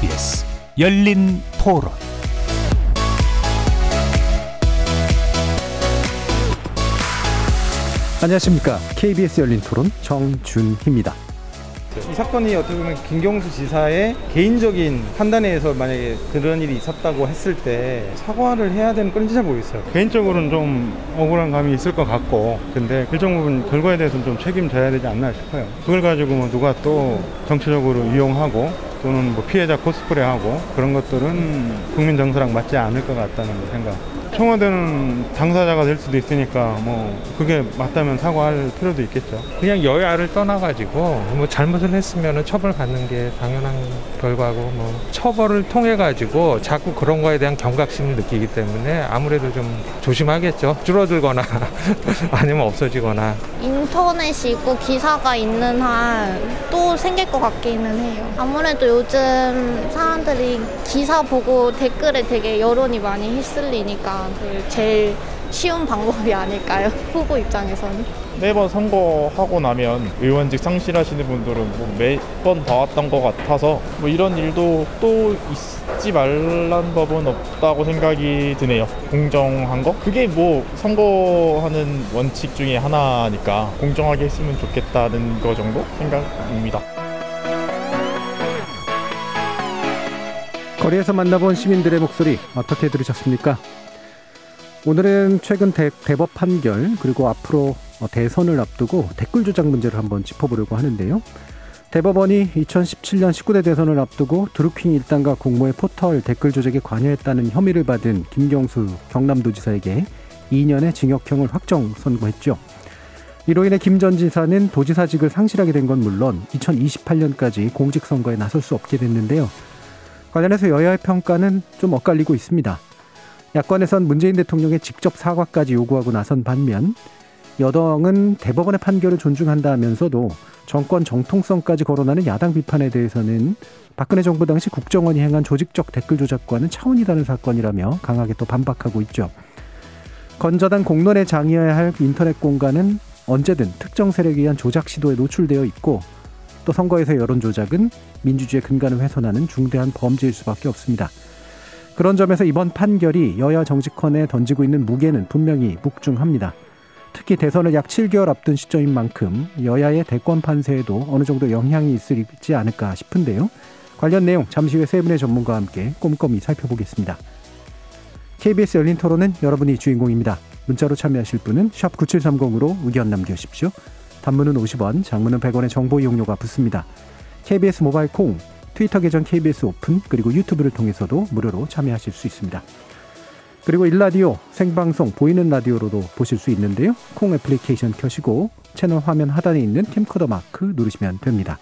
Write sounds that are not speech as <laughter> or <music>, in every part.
KBS 열린 토론 안녕하십니까. KBS 열린 토론 정준희입니다. 이 사건이 어떻게 보면 김경수 지사의 개인적인 판단에 의해서 만약에 그런 일이 있었다고 했을 때 사과를 해야 되는 건지 잘 모르겠어요. 개인적으로는 좀 억울한 감이 있을 것 같고, 근데 일정 부분 결과에 대해서는 좀 책임져야 되지 않나 싶어요. 그걸 가지고 뭐 누가 또 정치적으로 이용하고 또는 뭐 피해자 코스프레하고 그런 것들은 국민 정서랑 맞지 않을 것 같다는 생각. 청와대는 당사자가 될 수도 있으니까 뭐 그게 맞다면 사과할 필요도 있겠죠. 그냥 여야를 떠나가지고 뭐 잘못을 했으면 처벌받는 게 당연한 결과고 뭐 처벌을 통해 가지고 자꾸 그런 거에 대한 경각심을 느끼기 때문에 아무래도 좀 조심하겠죠. 줄어들거나 <laughs> 아니면 없어지거나. 인터넷이 있고 기사가 있는 한 또 생길 것 같기는 해요. 아무래도 요즘 사람들이 기사 보고 댓글에 되게 여론이 많이 휩쓸리니까 그게 제일 쉬운 방법이 아닐까요? <laughs> 후보 입장에서는. 매번 선거하고 나면 의원직 상실하시는 분들은 뭐 매번 봐왔던 것 같아서 뭐 이런 일도 또 있지 말란 법은 없다고 생각이 드네요. 공정한 거? 그게 뭐 선거하는 원칙 중에 하나니까 공정하게 했으면 좋겠다는 거 정도 생각입니다. 거리에서 만나본 시민들의 목소리 어떻게 들으셨습니까? 오늘은 최근 대, 대법 판결 그리고 앞으로 어, 대선을 앞두고 댓글 조작 문제를 한번 짚어보려고 하는데요. 대법원이 2017년 19대 대선을 앞두고 드루킹 일당과 공모의 포털 댓글 조작에 관여했다는 혐의를 받은 김경수 경남도지사에게 2년의 징역형을 확정 선고했죠. 이로 인해 김 전 지사는 도지사직을 상실하게 된 건 물론 2028년까지 공직선거에 나설 수 없게 됐는데요. 관련해서 여야의 평가는 좀 엇갈리고 있습니다. 야권에선 문재인 대통령의 직접 사과까지 요구하고 나선 반면 여당은 대법원의 판결을 존중한다 하면서도 정권 정통성까지 거론하는 야당 비판에 대해서는 박근혜 정부 당시 국정원이 행한 조직적 댓글 조작과는 차원이 다른 사건이라며 강하게 또 반박하고 있죠. 건전한 공론에 장이어야 할 인터넷 공간은 언제든 특정 세력에 의한 조작 시도에 노출되어 있고 또 선거에서 여론 조작은 민주주의의 근간을 훼손하는 중대한 범죄일 수밖에 없습니다. 그런 점에서 이번 판결이 여야 정치권에 던지고 있는 무게는 분명히 묵중합니다. 특히 대선을 약 7개월 앞둔 시점인 만큼 여야의 대권 판세에도 어느 정도 영향이 있을지 않을까 싶은데요. 관련 내용 잠시 후에 세 분의 전문가와 함께 꼼꼼히 살펴보겠습니다. KBS 열린 토론은 여러분이 주인공입니다. 문자로 참여하실 분은 9730으로 의견 남겨주십시오. 단문은 50원, 장문은 100원의 정보 이용료가 붙습니다. KBS 모바일 콩, 트위터 계정 KBS 오픈, 그리고 유튜브를 통해서도 무료로 참여하실 수 있습니다. 그리고 1라디오 생방송 보이는 라디오로도 보실 수 있는데요. 콩 애플리케이션 켜시고 채널 화면 하단에 있는 캠코더 마크 누르시면 됩니다.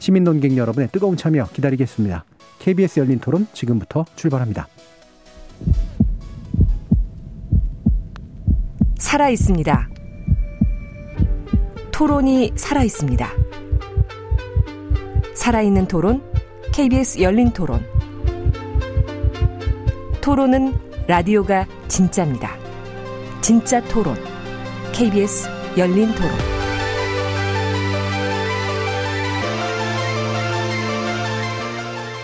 시민 논객 여러분의 뜨거운 참여 기다리겠습니다. KBS 열린 토론 지금부터 출발합니다. 살아 있습니다. 토론이 살아 있습니다. 살아있는 토론, KBS 열린 토론. 토론은 라디오가 진짜입니다. 진짜 토론, KBS 열린 토론.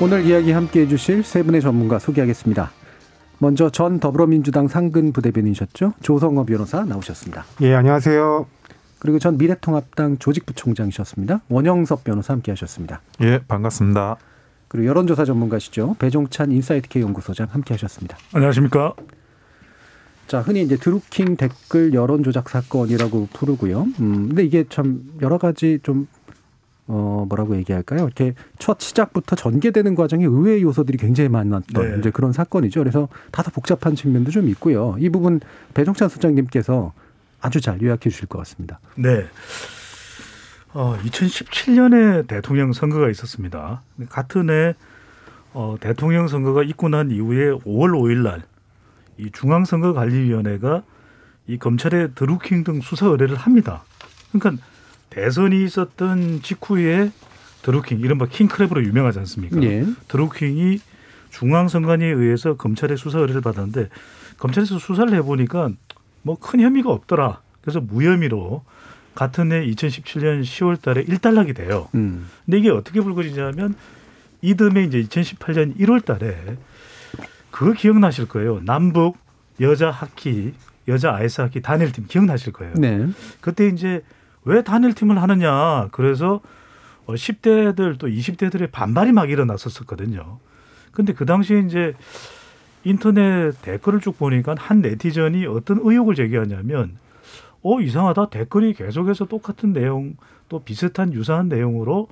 오늘 이야기 함께 해주실 세 분의 전문가 소개하겠습니다. 먼저 전 더불어민주당 상근 부대변인이셨죠. 조성호 변호사 나오셨습니다. 예, 안녕하세요. 그리고 전 미래통합당 조직부총장이셨습니다. 원영섭 변호사 함께 하셨습니다. 예, 반갑습니다. 그리고 여론조사 전문가시죠. 배종찬 인사이트K 연구소장 함께 하셨습니다. 안녕하십니까. 자, 흔히 이제 드루킹 댓글 여론 조작 사건이라고 부르고요. 음, 근데 이게 참 여러 가지 좀 어, 뭐라고 얘기할까요? 이렇게 첫 시작부터 전개되는 과정에 의외의 요소들이 굉장히 많았던 네. 이제 그런 사건이죠. 그래서 다소 복잡한 측면도 좀 있고요. 이 부분 배종찬 소장님께서 아주 잘 요약해 주실 것 같습니다. 네. 어, 2017년에 대통령 선거가 있었습니다. 같은 해 어, 대통령 선거가 있고 난 이후에 5월 5일 날 이 중앙선거관리위원회가 이 검찰에 드루킹 등 수사 의뢰를 합니다. 그러니까 대선이 있었던 직후에 드루킹 이른바 킹크랩으로 유명하지 않습니까? 예. 드루킹이 중앙선관위에 의해서 검찰의 수사 의뢰를 받았는데 검찰에서 수사를 해보니까 뭐 큰 혐의가 없더라. 그래서 무혐의로 같은 해 2017년 10월 달에 일단락이 돼요. 음. 근데 이게 어떻게 불거지냐면 이듬해 이제 2018년 1월 달에 그거 기억나실 거예요. 남북 여자 하키, 여자 아이스 하키 단일팀 기억나실 거예요. 네. 그때 이제 왜 단일팀을 하느냐. 그래서 어, 10대들 또 20대들의 반발이 막 일어났었거든요. 근데 그 당시에 이제 인터넷 댓글을 쭉 보니까 한 네티즌이 어떤 의혹을 제기하냐면 어 이상하다 댓글이 계속해서 똑같은 내용 또 비슷한 유사한 내용으로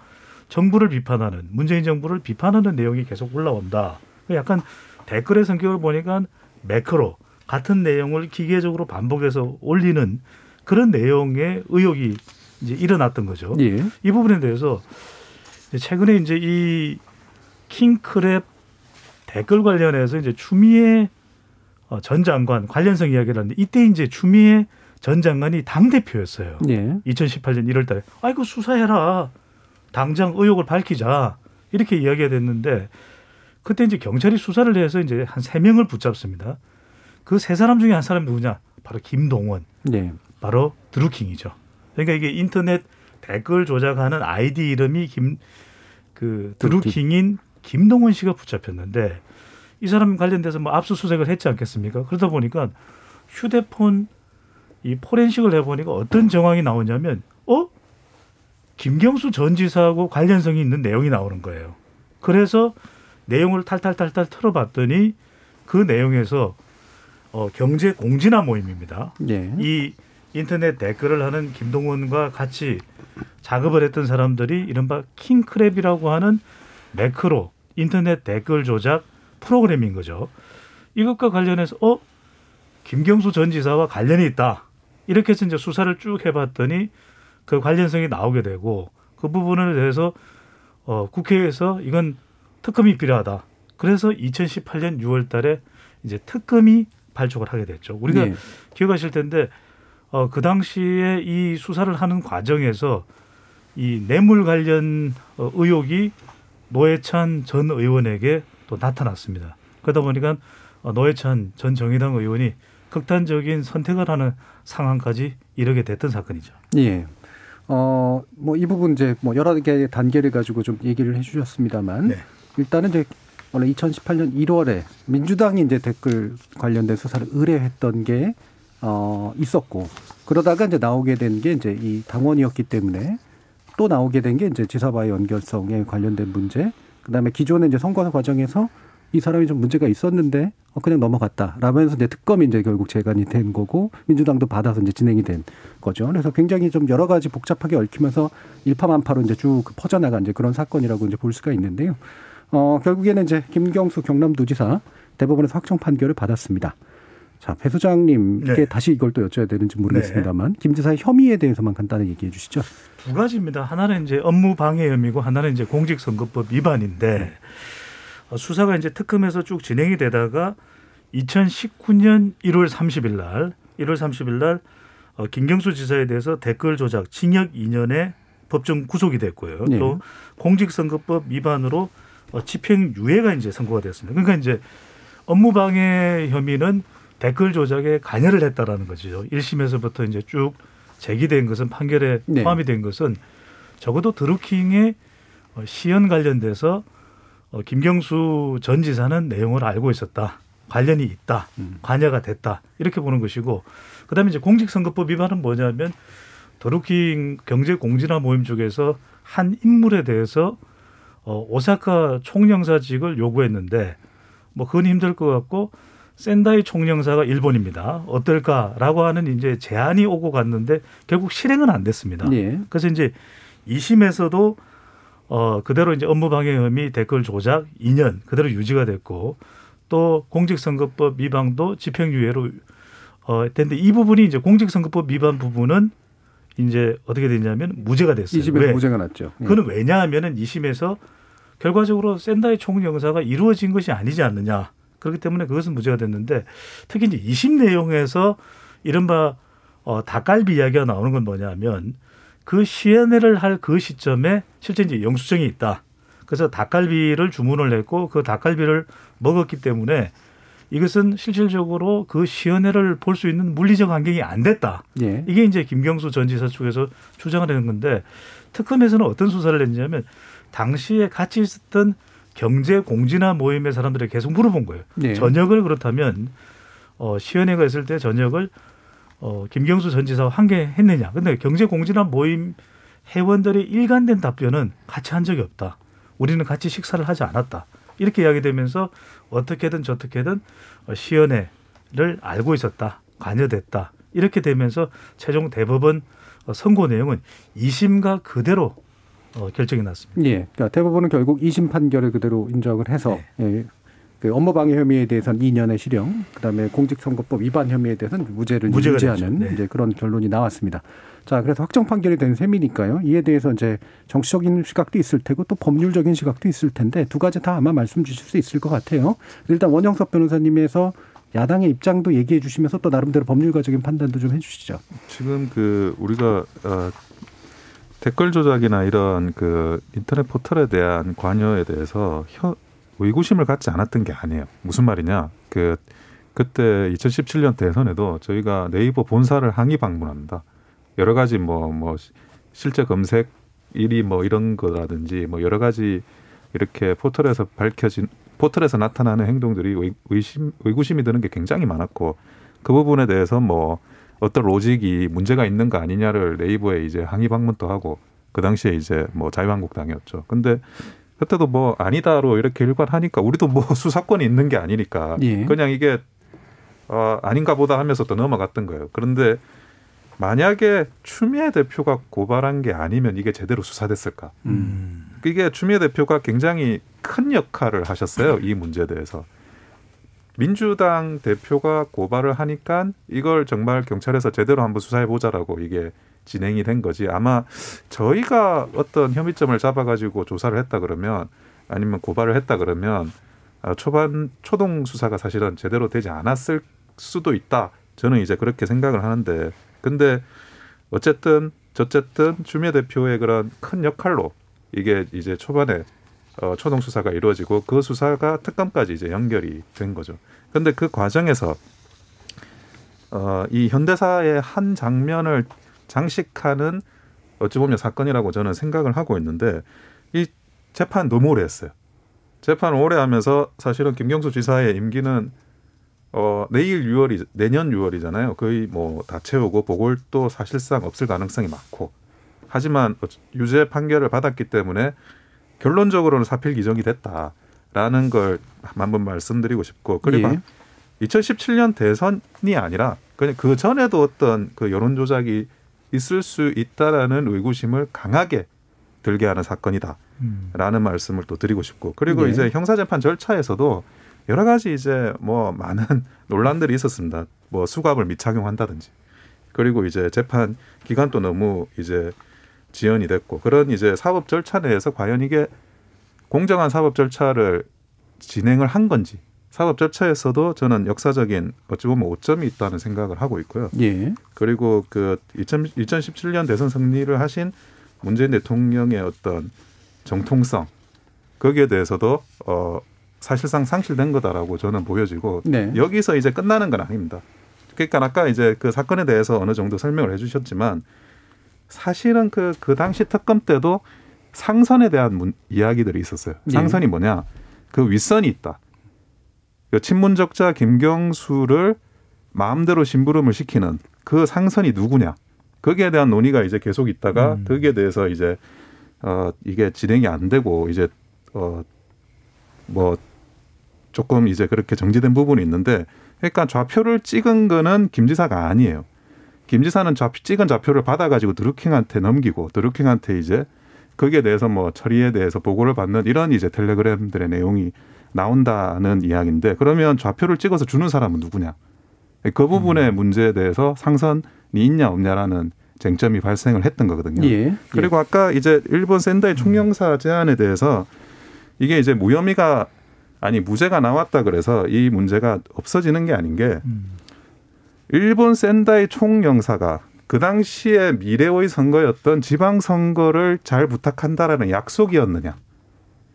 정부를 비판하는 문재인 정부를 비판하는 내용이 계속 올라온다. 약간 댓글의 성격을 보니까 매크로 같은 내용을 기계적으로 반복해서 올리는 그런 내용의 의혹이 이제 일어났던 거죠. 예. 이 부분에 대해서 최근에 이제 이 킹크랩 댓글 관련해서 이제 추미애 어, 전 장관 관련성 이야기를 하는데 이때 이제 추미애 전 장관이 당 대표였어요. 예. 2018년 1월달에 아이고 수사해라 당장 의혹을 밝히자 이렇게 이야기가 됐는데 그때 이제 경찰이 수사를 해서 이제 한 세 명을 붙잡습니다. 그 세 사람 중에 한 사람이 누구냐? 바로 김동원, 네. 바로 드루킹이죠. 그러니까 이게 인터넷 댓글 조작하는 아이디 이름이 김 그 드루킹인 김동원 씨가 붙잡혔는데 이 사람 관련돼서 뭐 압수수색을 했지 않겠습니까? 그러다 보니까 휴대폰 이 포렌식을 해보니까 어떤 정황이 나오냐면 어 김경수 전 지사하고 관련성이 있는 내용이 나오는 거예요. 그래서 내용을 탈탈탈탈 털어봤더니 그 내용에서 어, 경제 공진화 모임입니다. 예. 이 인터넷 댓글을 하는 김동원과 같이 작업을 했던 사람들이 이른바 킹크랩이라고 하는 매크로 인터넷 댓글 조작 프로그램인 거죠. 이것과 관련해서 어 김경수 전 지사와 관련이 있다. 이렇게 해서 이제 수사를 쭉 해봤더니 그 관련성이 나오게 되고 그 부분에 대해서 어, 국회에서 이건 특검이 필요하다. 그래서 2018년 6월 달에 이제 특검이 발족을 하게 됐죠. 우리가 예. 기억하실 텐데 어, 그 당시에 이 수사를 하는 과정에서 이 뇌물 관련 어, 의혹이 노회찬 전 의원에게 또 나타났습니다. 그러다 보니까 어, 노회찬 전 정의당 의원이 극단적인 선택을 하는 상황까지 이르게 됐던 사건이죠. 예. 어, 뭐 이 부분 이제 뭐 여러 개의 단계를 가지고 좀 얘기를 해 주셨습니다만 네. 일단은 이제 원래 2018년 1월에 민주당이 이제 댓글 관련된 수사를 의뢰했던 게 어, 있었고 그러다가 이제 나오게 된 게 이제 이 당원이었기 때문에 또 나오게 된 게 이제 지사와의 연결성에 관련된 문제. 그다음에 기존에 이제 선거 과정에서 이 사람이 좀 문제가 있었는데 어, 그냥 넘어갔다. 라면서 이제 특검이 이제 결국 재간이 된 거고 민주당도 받아서 이제 진행이 된 거죠. 그래서 굉장히 좀 여러 가지 복잡하게 얽히면서 일파만파로 이제 쭉 퍼져나간 이제 그런 사건이라고 이제 볼 수가 있는데요. 어, 결국에는 이제 김경수 경남도지사 대법원에서 확정 판결을 받았습니다. 자, 배 소장님께 네. 다시 이걸 또 여쭤야 되는지 모르겠습니다만 김 지사의 혐의에 대해서만 간단히 얘기해 주시죠. 두 가지입니다. 하나는 이제 업무 방해 혐의고 하나는 이제 공직선거법 위반인데 어, 수사가 이제 특검에서 쭉 진행이 되다가 2019년 1월 30일 날 1월 30일 날 어, 김경수 지사에 대해서 댓글 조작 징역 2년에 법정 구속이 됐고요. 네. 또 공직선거법 위반으로 어, 집행유예가 이제 선고가 됐습니다. 그러니까 이제 업무방해 혐의는 댓글 조작에 관여를 했다라는 거죠. 1심에서부터 이제 쭉 제기된 것은 판결에 네. 포함이 된 것은 적어도 드루킹의 어, 시연 관련돼서 어, 김경수 전 지사는 내용을 알고 있었다. 관련이 있다. 음. 관여가 됐다. 이렇게 보는 것이고 그다음에 이제 공직선거법 위반은 뭐냐면 드루킹 경제공진화 모임 쪽에서 한 인물에 대해서 어, 오사카 총영사직을 요구했는데 뭐 그건 힘들 것 같고 센다이 총영사가 일본입니다. 어떨까라고 하는 이제 제안이 오고 갔는데 결국 실행은 안 됐습니다. 예. 그래서 이제 2심에서도 어 그대로 이제 업무방해 혐의 댓글 조작 2년 그대로 유지가 됐고 또 공직선거법 위반도 집행유예로 어 됐는데 이 부분이 이제 공직선거법 위반 부분은 이제 어떻게 됐냐면 무죄가 됐어요. 이 집에서 왜? 무죄가 났죠. 예. 그는 왜냐하면은 2심에서 결과적으로 센다이 총영사가 이루어진 것이 아니지 않느냐. 그렇기 때문에 그것은 무죄가 됐는데 특히 이제 2심 내용에서 이른바 어, 닭갈비 이야기가 나오는 건 뭐냐면 그 시연회를 할 그 시점에 실제 이제 영수증이 있다. 그래서 닭갈비를 주문을 했고 그 닭갈비를 먹었기 때문에 이것은 실질적으로 그 시연회를 볼 수 있는 물리적 환경이 안 됐다. 예. 이게 이제 김경수 전 지사 쪽에서 주장을 하는 건데 특검에서는 어떤 수사를 했냐면 당시에 같이 있었던 경제 공진화 모임의 사람들에게 계속 물어본 거예요. 네. 전역을 그렇다면 어, 시연회가 있을 때 전역을 어, 김경수 전 지사와 함께 했느냐. 근데 경제 공진화 모임 회원들의 일관된 답변은 같이 한 적이 없다. 우리는 같이 식사를 하지 않았다. 이렇게 이야기되면서 어떻게든 저떻게든 어, 시연회를 알고 있었다. 관여됐다. 이렇게 되면서 최종 대법원 어, 선고 내용은 2심과 그대로 어, 결정이 났습니다. 예. 그러니까 대법원은 결국 2심 판결을 그대로 인정을 해서 예. 그 업무 방해 혐의에 대해서는 2년의 실형, 그다음에 공직선거법 위반 혐의에 대해서는 무죄를 유지하는. 네. 이제 그런 결론이 나왔습니다. 자, 그래서 확정 판결이 된 셈이니까요. 이에 대해서 이제 정치적인 시각도 있을 테고 또 법률적인 시각도 있을 텐데 두 가지 다 아마 말씀 주실 수 있을 것 같아요. 일단 원영석 변호사님에서 야당의 입장도 얘기해 주시면서 또 나름대로 법률가적인 판단도 좀 해주시죠. 지금 그 우리가 어, 댓글 조작이나 이런 그 인터넷 포털에 대한 관여에 대해서 혀, 의구심을 갖지 않았던 게 아니에요. 무슨 말이냐? 그 그때 2017년 대선에도 저희가 네이버 본사를 항의 방문합니다. 여러 가지 뭐뭐 실제 검색 1위 뭐 이런 거라든지 뭐 여러 가지 이렇게 포털에서 밝혀진 포털에서 나타나는 행동들이 의, 의심 의구심이 드는 게 굉장히 많았고 그 부분에 대해서 뭐 어떤 로직이 문제가 있는 거 아니냐를 네이버에 이제 항의 방문도 하고 그 당시에 이제 뭐 자유한국당이었죠. 근데 그때도 뭐 아니다로 이렇게 일관하니까 우리도 뭐 <laughs> 수사권이 있는 게 아니니까 예. 그냥 이게 어 아닌가 보다 하면서 또 넘어갔던 거예요. 그런데 만약에 추미애 대표가 고발한 게 아니면 이게 제대로 수사됐을까? 음. 이게 추미애 대표가 굉장히 큰 역할을 하셨어요. 이 문제에 대해서. 민주당 대표가 고발을 하니까 이걸 정말 경찰에서 제대로 한번 수사해 보자라고 이게 진행이 된 거지. 아마 저희가 어떤 혐의점을 잡아가지고 조사를 했다 그러면 아니면 고발을 했다 그러면 아, 초반 초동 수사가 사실은 제대로 되지 않았을 수도 있다. 저는 이제 그렇게 생각을 하는데 근데 어쨌든 저쨌든 추미애 대표의 그런 큰 역할로 이게 이제 초반에 어, 초동 수사가 이루어지고 그 수사가 특검까지 이제 연결이 된 거죠. 근데 그 과정에서 어, 이 현대사의 한 장면을 장식하는 어찌 보면 사건이라고 저는 생각을 하고 있는데 이 재판 너무 오래 했어요. 재판 오래 하면서 사실은 김경수 지사의 임기는 어, 내일 6월이 내년 6월이잖아요. 거의 뭐 다 채우고 보궐도 사실상 없을 가능성이 많고 하지만 유죄 판결을 받았기 때문에 결론적으로는 사필 기정이 됐다라는 걸 한번 말씀드리고 싶고 그리고 예. 2017년 대선이 아니라 그냥 그 전에도 어떤 그 여론 조작이 있을 수 있다라는 의구심을 강하게 들게 하는 사건이다라는 음. 말씀을 또 드리고 싶고 그리고 네. 이제 형사재판 절차에서도 여러 가지 이제 뭐 많은 <laughs> 논란들이 있었습니다. 뭐 수갑을 미착용한다든지 그리고 이제 재판 기간도 너무 이제 지연이 됐고 그런 이제 사법 절차 내에서 과연 이게 공정한 사법 절차를 진행을 한 건지 사법 절차에서도 저는 역사적인 어찌 보면 오점이 있다는 생각을 하고 있고요. 예. 그리고 그 2000, 2017년 대선 승리를 하신 문재인 대통령의 어떤 정통성 거기에 대해서도 어 사실상 상실된 거다라고 저는 보여지고 네. 여기서 이제 끝나는 건 아닙니다. 그러니까 아까 이제 그 사건에 대해서 어느 정도 설명을 해주셨지만 사실은 그, 그 당시 특검 때도 상선에 대한 문, 이야기들이 있었어요. 네. 상선이 뭐냐? 그 윗선이 있다. 그 친문적자 김경수를 마음대로 심부름을 시키는 그 상선이 누구냐? 거기에 대한 논의가 이제 계속 있다가 음. 거기에 대해서 이제 어 이게 진행이 안 되고 이제 어뭐 조금 이제 그렇게 정지된 부분이 있는데 그러니까 좌표를 찍은 거는 김 지사가 아니에요. 김 지사는 좌표 찍은 좌표를 받아가지고 드루킹한테 넘기고 드루킹한테 이제 거기에 대해서 뭐 처리에 대해서 보고를 받는 이런 이제 텔레그램들의 내용이 나온다는 이야기인데 그러면 좌표를 찍어서 주는 사람은 누구냐? 그 부분의 문제에 대해서 상선이 있냐 없냐라는 쟁점이 발생을 했던 거거든요. 예. 그리고 아까 이제 일본 센다이 총영사 제안에 대해서 이게 이제 무혐의가 아니 무죄가 나왔다 그래서 이 문제가 없어지는 게 아닌 게 음. 일본 센다이 총영사가 그 당시에 미래의 선거였던 지방 선거를 잘 부탁한다라는 약속이었느냐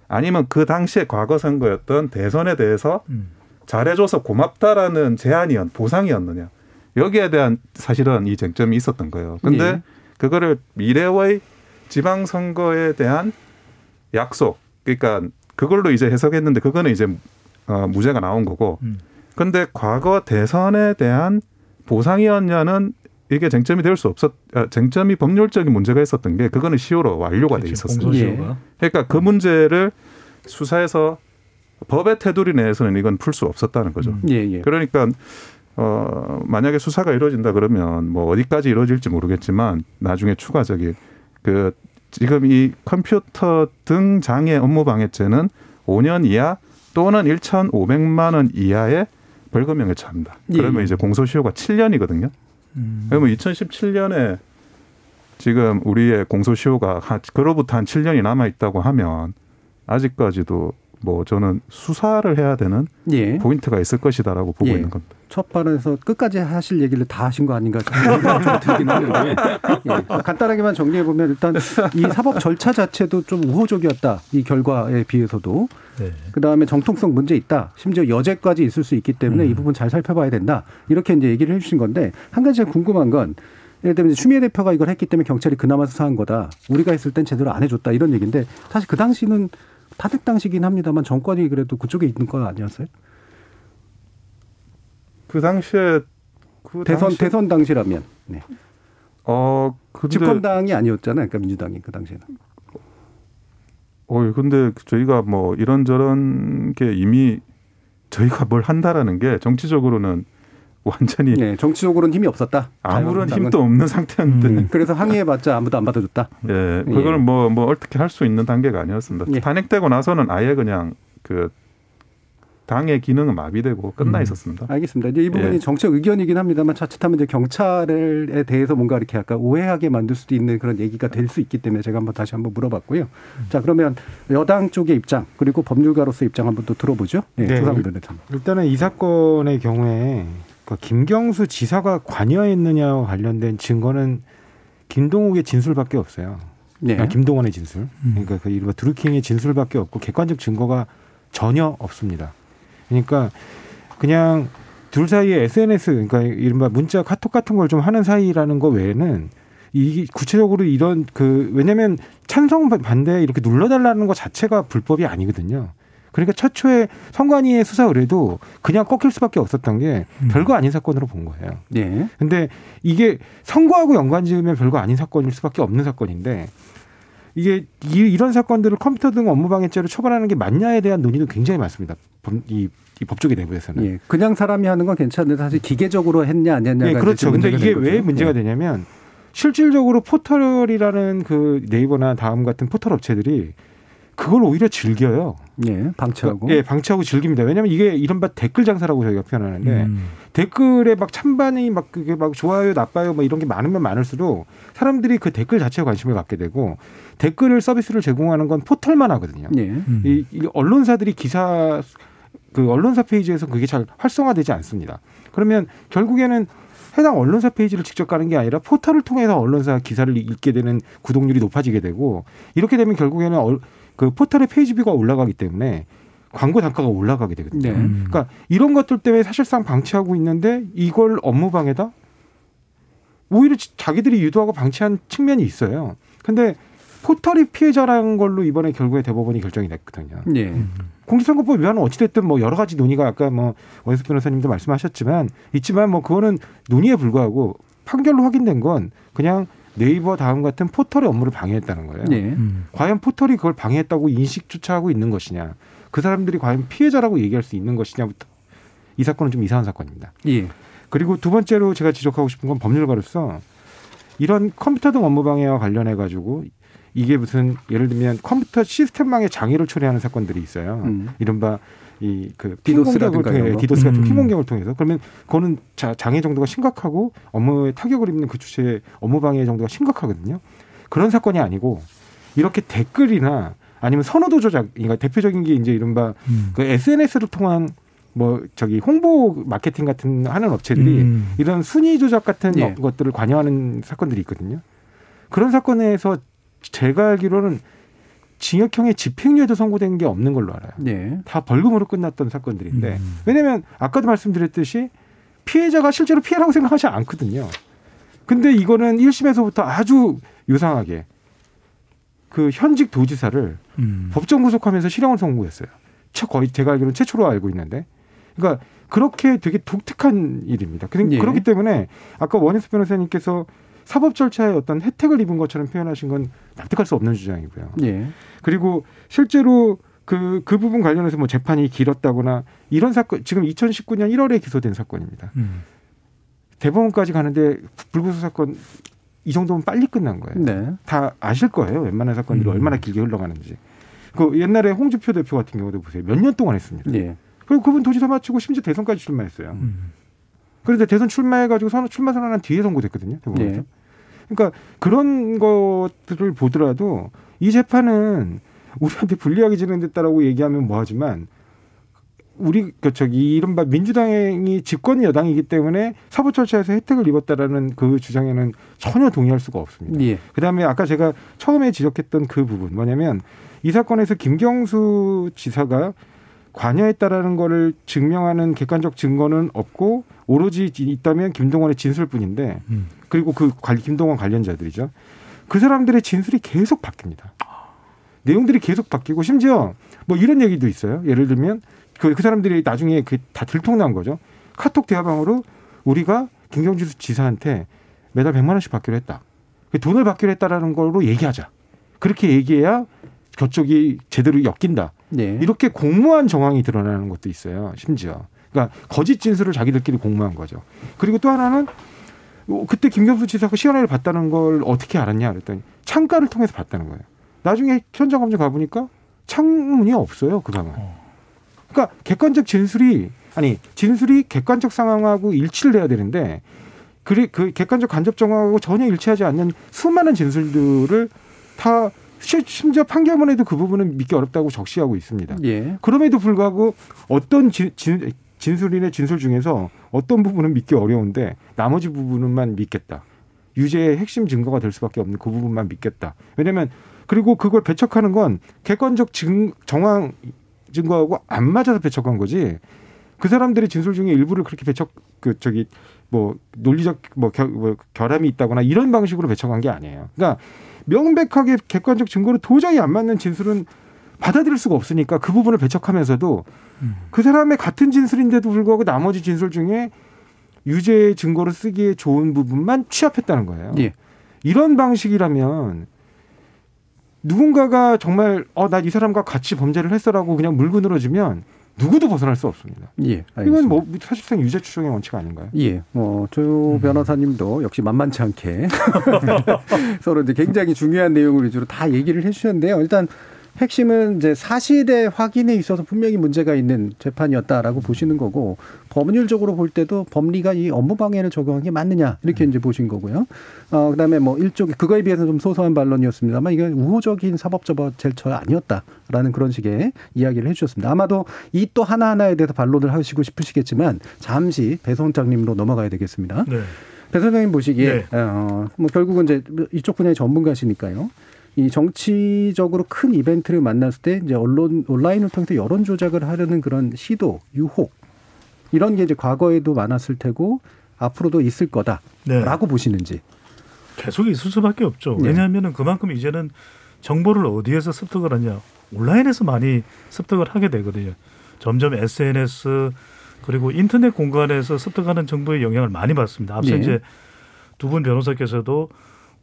아니면 그 당시에 과거 선거였던 대선에 대해서 음. 잘해줘서 고맙다라는 제안이었 보상이었느냐 여기에 대한 사실은 이 쟁점이 있었던 거예요. 근데 예. 그거를 미래의 지방 선거에 대한 약속 그러니까 그걸로 이제 해석했는데 그거는 이제 어, 무죄가 나온 거고. 음. 근데 과거 대선에 대한 보상이었냐는 이게 쟁점이 될 수 없었, 아, 쟁점이 법률적인 문제가 있었던 게 그거는 10월로 완료가 돼 그렇죠. 있었어요. 공소시효가. 그러니까 그 문제를 수사에서 법의 테두리 내에서는 이건 풀 수 없었다는 거죠. 음. 예, 예. 그러니까 어 만약에 수사가 이루어진다 그러면 뭐 어디까지 이루어질지 모르겠지만 나중에 추가적인 그 지금 이 컴퓨터 등 장애 업무 방해죄는 5년 이하 또는 1,500만 원 이하의 벌금형에 처합니다. 예, 그러면 예. 이제 공소시효가 7년이거든요. 음. 그러면 2017년에 지금 우리의 공소시효가 한, 그로부터 한 7년이 남아 있다고 하면 아직까지도 뭐 저는 수사를 해야 되는 예. 포인트가 있을 것이다라고 보고 예. 있는 겁니다. 첫 발언에서 끝까지 하실 얘기를 다 하신 거 아닌가 들긴 하는데 예. 간단하게만 정리해 보면 일단 이 사법 절차 자체도 좀 우호적이었다 이 결과에 비해서도 네. 그 다음에 정통성 문제 있다 심지어 여죄까지 있을 수 있기 때문에 음. 이 부분 잘 살펴봐야 된다 이렇게 이제 얘기를 해주신 건데 한 가지 제가 궁금한 건 예를 들면 추미애 대표가 이걸 했기 때문에 경찰이 그나마 수사한 거다 우리가 했을 땐 제대로 안 해줬다 이런 얘기인데 사실 그 당시는 탄핵 당시긴 합니다만 정권이 그래도 그쪽에 있는 건 아니었어요? 그 당시에 그 대선 당시- 대선 당시라면 네. 어 근데 집권당이 아니었잖아요. 그러니까 민주당이 그 당시에는. 어 근데 저희가 뭐 이런저런 게 이미 저희가 뭘 한다라는 게 정치적으로는 완전히 네, 정치적으로는 힘이 없었다. 아무런. 힘도 없는 상태였는데 음, 그래서 항의해봤자 아무도 안 받아줬다. 예, 그거는 뭐, 뭐, 어떻게 할 수 있는 단계가 아니었습니다. 예. 탄핵되고 나서는 아예 그냥 그 당의 기능은 마비되고 끝나 음. 있었습니다. 알겠습니다. 이제 이 부분이 예. 정책 의견이긴 합니다만 자칫하면 이제 경찰에 대해서 뭔가 이렇게 약간 오해하게 만들 수도 있는 그런 얘기가 될 수 있기 때문에 제가 한번 다시 한번 물어봤고요. 자 그러면 여당 쪽의 입장 그리고 법률가로서 입장 한번 또 들어보죠. 예, 네. 조상훈 변호사님. 일단은 이 사건의 경우에 그 김경수 지사가 관여했느냐와 관련된 증거는 김동욱의 진술밖에 없어요. 네. 아, 김동원의 진술. 음. 그러니까 그 이른바 드루킹의 진술밖에 없고 객관적 증거가 전혀 없습니다. 그러니까 그냥 둘 사이에 SNS 그러니까 이른바 문자 카톡 같은 걸 좀 하는 사이라는 거 외에는 이 구체적으로 이런 그 왜냐면 찬성 반대 이렇게 눌러달라는 것 자체가 불법이 아니거든요. 그러니까 최초에 선관위의 수사 의뢰도 그냥 꺾일 수밖에 없었던 게 음. 별거 아닌 사건으로 본 거예요. 네. 근데 이게 선거하고 연관 지으면 별거 아닌 사건일 수밖에 없는 사건인데 이게 이, 이런 사건들을 컴퓨터 등 업무방해죄로 처벌하는 게 맞냐에 대한 논의도 굉장히 많습니다. 법, 이, 이 법조계 내부에서는. 예. 그냥 사람이 하는 건 괜찮은데 사실 기계적으로 했냐 안 했냐가 예, 그렇죠. 좀 근데 이게 된 왜. 문제가 예. 되냐면 실질적으로 포털이라는 그 네이버나 다음 같은 포털 업체들이 그걸 오히려 즐겨요. 예, 방치하고. 예, 방치하고 즐깁니다. 왜냐하면 이게 이른바 댓글 장사라고 저희가 표현하는데 음. 댓글에 막 찬반이 막 그게 막 좋아요, 나빠요, 뭐 이런 게 많으면 많을수록 사람들이 그 댓글 자체에 관심을 갖게 되고 댓글 서비스를 제공하는 건 포털만 하거든요. 예. 음. 이, 이 언론사들이 기사 그 언론사 페이지에서 그게 잘 활성화되지 않습니다. 그러면 결국에는 해당 언론사 페이지를 직접 가는 게 아니라 포털을 통해서 언론사 기사를 읽게 되는 구독률이 높아지게 되고 이렇게 되면 결국에는 얼- 그 포털의 페이지 뷰가 올라가기 때문에 광고 단가가 올라가게 되거든요. 네. 음. 그러니까 이런 것들 때문에 사실상 방치하고 있는데 이걸 업무 방해다? 오히려 지- 자기들이 유도하고 방치한 측면이 있어요. 근데 포털이 피해자라는 걸로 이번에 결국에 대법원이 결정이 냈거든요. 예. 공직선거법 위반은 어찌됐든 뭐 여러 가지 논의가 아까 뭐 원석 변호사님도 말씀하셨지만 있지만 뭐 그거는 논의에 불과하고 판결로 확인된 건 그냥 네이버 다음 같은 포털의 업무를 방해했다는 거예요. 예. 음. 과연 포털이 그걸 방해했다고 인식조차 하고 있는 것이냐. 그 사람들이 과연 피해자라고 얘기할 수 있는 것이냐부터 이 사건은 좀 이상한 사건입니다. 예. 그리고 두 번째로 제가 지적하고 싶은 건 법률가로서 이런 컴퓨터 등 업무 방해와 관련해 가지고 이게 무슨 예를 들면 컴퓨터 시스템망의 장애를 초래하는 사건들이 있어요. 음. 이른바 이그 디도스라든가 거. 디도스 같은 음. 피 공격을 통해서 그러면 그거는 자, 장애 정도가 심각하고 업무에 타격을 입는 그 주체의 업무 방해 정도가 심각하거든요. 그런 사건이 아니고 이렇게 댓글이나 아니면 선호도 조작, 그러니까 대표적인 게 이제 이른바 음. 그 SNS를 통한 뭐 저기 홍보 마케팅 같은 하는 업체들이 음. 이런 순위 조작 같은 예. 것들을 관여하는 사건들이 있거든요. 그런 사건에서 제가 알기로는 징역형의 집행유예도 선고된 게 없는 걸로 알아요. 예. 다 벌금으로 끝났던 사건들인데 음. 왜냐하면 아까도 말씀드렸듯이 피해자가 실제로 피해라고 생각하지 않거든요. 근데 이거는 1심에서부터 아주 유상하게 그 현직 도지사를 음. 법정 구속하면서 실형을 선고했어요. 최 거의 제가 알기로는 최초로 알고 있는데, 그러니까 그렇게 되게 독특한 일입니다. 그- 예. 그렇기 때문에 아까 원희수 변호사님께서 사법 절차에 어떤 혜택을 입은 것처럼 표현하신 건 납득할 수 없는 주장이고요. 예. 그리고 실제로 그, 그 부분 관련해서 뭐 재판이 길었다거나 이런 사건, 지금 2019년 1월에 기소된 사건입니다. 음. 대법원까지 가는데 불구속 사건 이 정도면 빨리 끝난 거예요. 네. 다 아실 거예요. 웬만한 사건들이 음. 얼마나 길게 흘러가는지. 그 옛날에 홍준표 대표 같은 경우도 보세요. 몇 년 동안 했습니다. 예. 그리고 그분 도지사 마치고 심지어 대선까지 출마했어요. 음. 그런데 대선 출마해가지고 선언 출마 선언한 뒤에 선고됐거든요. 대법원에서. 예. 그러니까 그런 것들을 보더라도 이 재판은 우리한테 불리하게 진행됐다라고 얘기하면 뭐하지만 우리 그 저기 이른바 민주당이 집권 여당이기 때문에 사법 절차에서 혜택을 입었다라는 그 주장에는 전혀 동의할 수가 없습니다. 예. 그다음에 아까 제가 처음에 지적했던 그 부분 뭐냐면 이 사건에서 김경수 지사가 관여했다라는 거를 증명하는 객관적 증거는 없고 오로지 있다면 김동원의 진술뿐인데 음. 그리고 그 관- 김동원 관련자들이죠. 그 사람들의 진술이 계속 바뀝니다. 내용들이 계속 바뀌고 심지어 뭐 이런 얘기도 있어요. 예를 들면 그, 그 사람들이 나중에 그 다 들통난 거죠. 카톡 대화방으로 우리가 김경주 지사한테 매달 100만 원씩 받기로 했다. 그 돈을 받기로 했다라는 걸로 얘기하자. 그렇게 얘기해야 저쪽이 제대로 엮인다. 예. 이렇게 공모한 정황이 드러나는 것도 있어요. 심지어. 그러니까 거짓 진술을 자기들끼리 공모한 거죠. 그리고 또 하나는 어, 그때 김경수 지사가 시연회를 봤다는 걸 어떻게 알았냐 그랬더니 창가를 통해서 봤다는 거예요. 나중에 현장 검증 가보니까 창문이 없어요. 그 방은. 그러니까 객관적 진술이 아니 진술이 객관적 상황하고 일치를 해야 되는데 그리 그 객관적 간접 정황하고 전혀 일치하지 않는 수많은 진술들을 다 시- 심지어 판결문에도 그 부분은 믿기 어렵다고 적시하고 있습니다. 예. 그럼에도 불구하고 어떤 진, 진, 진술인의 진술 중에서 어떤 부분은 믿기 어려운데 나머지 부분은만 믿겠다. 유죄의 핵심 증거가 될 수밖에 없는 그 부분만 믿겠다. 왜냐하면 그리고 그걸 배척하는 건 객관적 증, 정황 증거하고 안 맞아서 배척한 거지. 그 사람들의 진술 중에 일부를 그렇게 배척 그 저기 뭐 논리적 뭐, 결, 뭐 결함이 있다거나 이런 방식으로 배척한 게 아니에요. 그러니까 명백하게 객관적 증거로 도저히 안 맞는 진술은 받아들일 수가 없으니까 그 부분을 배척하면서도 그 사람의 같은 진술인데도 불구하고 나머지 진술 중에 유죄 증거로 쓰기에 좋은 부분만 취합했다는 거예요. 예. 이런 방식이라면 누군가가 정말 어 나 이 사람과 같이 범죄를 했어라고 그냥 물고 늘어지면 누구도 벗어날 수 없습니다. 예. 알겠습니다. 이건 뭐 사실상 유죄 추정의 원칙 아닌가요? 예, 뭐, 조 변호사님도 역시 만만치 않게 <laughs> 서로 이제 굉장히 중요한 내용을 위주로 다 얘기를 해주셨는데요. 일단 핵심은 이제 사실의 확인에 있어서 분명히 문제가 있는 재판이었다라고 보시는 거고 법률적으로 볼 때도 법리가 이 업무 방해를 적용한 게 맞느냐 이렇게 이제 보신 거고요. 어 그다음에 뭐 일종의 그거에 비해서 좀 소소한 반론이었습니다만 이건 우호적인 사법처벌 절차 아니었다라는 그런 식의 이야기를 해주셨습니다. 아마도 이 또 하나 하나에 대해서 반론을 하시고 싶으시겠지만 잠시 배 소장님으로 넘어가야 되겠습니다. 네. 배 소장님 보시기에 네. 어, 뭐 결국은 이제 이쪽 분야의 전문가시니까요. 이 정치적으로 큰 이벤트를 만났을 때 이제 언론 온라인을 통해서 여론 조작을 하려는 그런 시도, 유혹 이런 게 이제 과거에도 많았을 테고 앞으로도 있을 거다라고 네. 보시는지. 계속 있을 수밖에 없죠. 네. 왜냐하면 그만큼 이제는 정보를 어디에서 습득을 하냐 온라인에서 많이 습득을 하게 되거든요. 점점 SNS 그리고 인터넷 공간에서 습득하는 정보의 영향을 많이 받습니다. 앞서 네. 이제 두 분 변호사께서도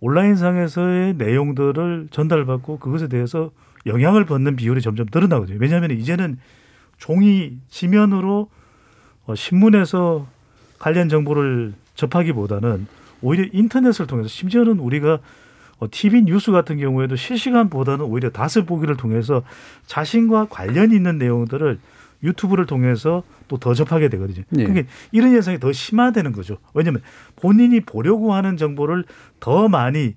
온라인상에서의 내용들을 전달받고 그것에 대해서 영향을 받는 비율이 점점 늘어나거든요. 왜냐하면 이제는 종이 지면으로 어, 신문에서 관련 정보를 접하기보다는 오히려 인터넷을 통해서 심지어는 우리가 어, TV 뉴스 같은 경우에도 실시간보다는 오히려 다스 보기를 통해서 자신과 관련 있는 내용들을 유튜브를 통해서 또 더 접하게 되거든요. 네. 그러니까 이런 현상이 더 심화되는 거죠. 왜냐하면 본인이 보려고 하는 정보를 더 많이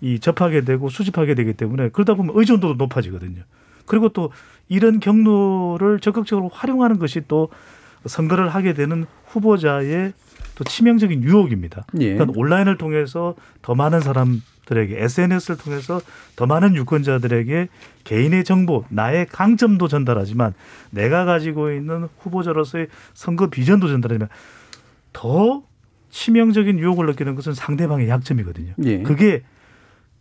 이 접하게 되고 수집하게 되기 때문에 그러다 보면 의존도도 높아지거든요. 그리고 또 이런 경로를 적극적으로 활용하는 것이 또 선거를 하게 되는 후보자의 또 치명적인 유혹입니다. 예. 그러니까 온라인을 통해서 더 많은 사람들에게 SNS를 통해서 더 많은 유권자들에게 개인의 정보, 나의 강점도 전달하지만 내가 가지고 있는 후보자로서의 선거 비전도 전달하지만 더 치명적인 유혹을 느끼는 것은 상대방의 약점이거든요. 예. 그게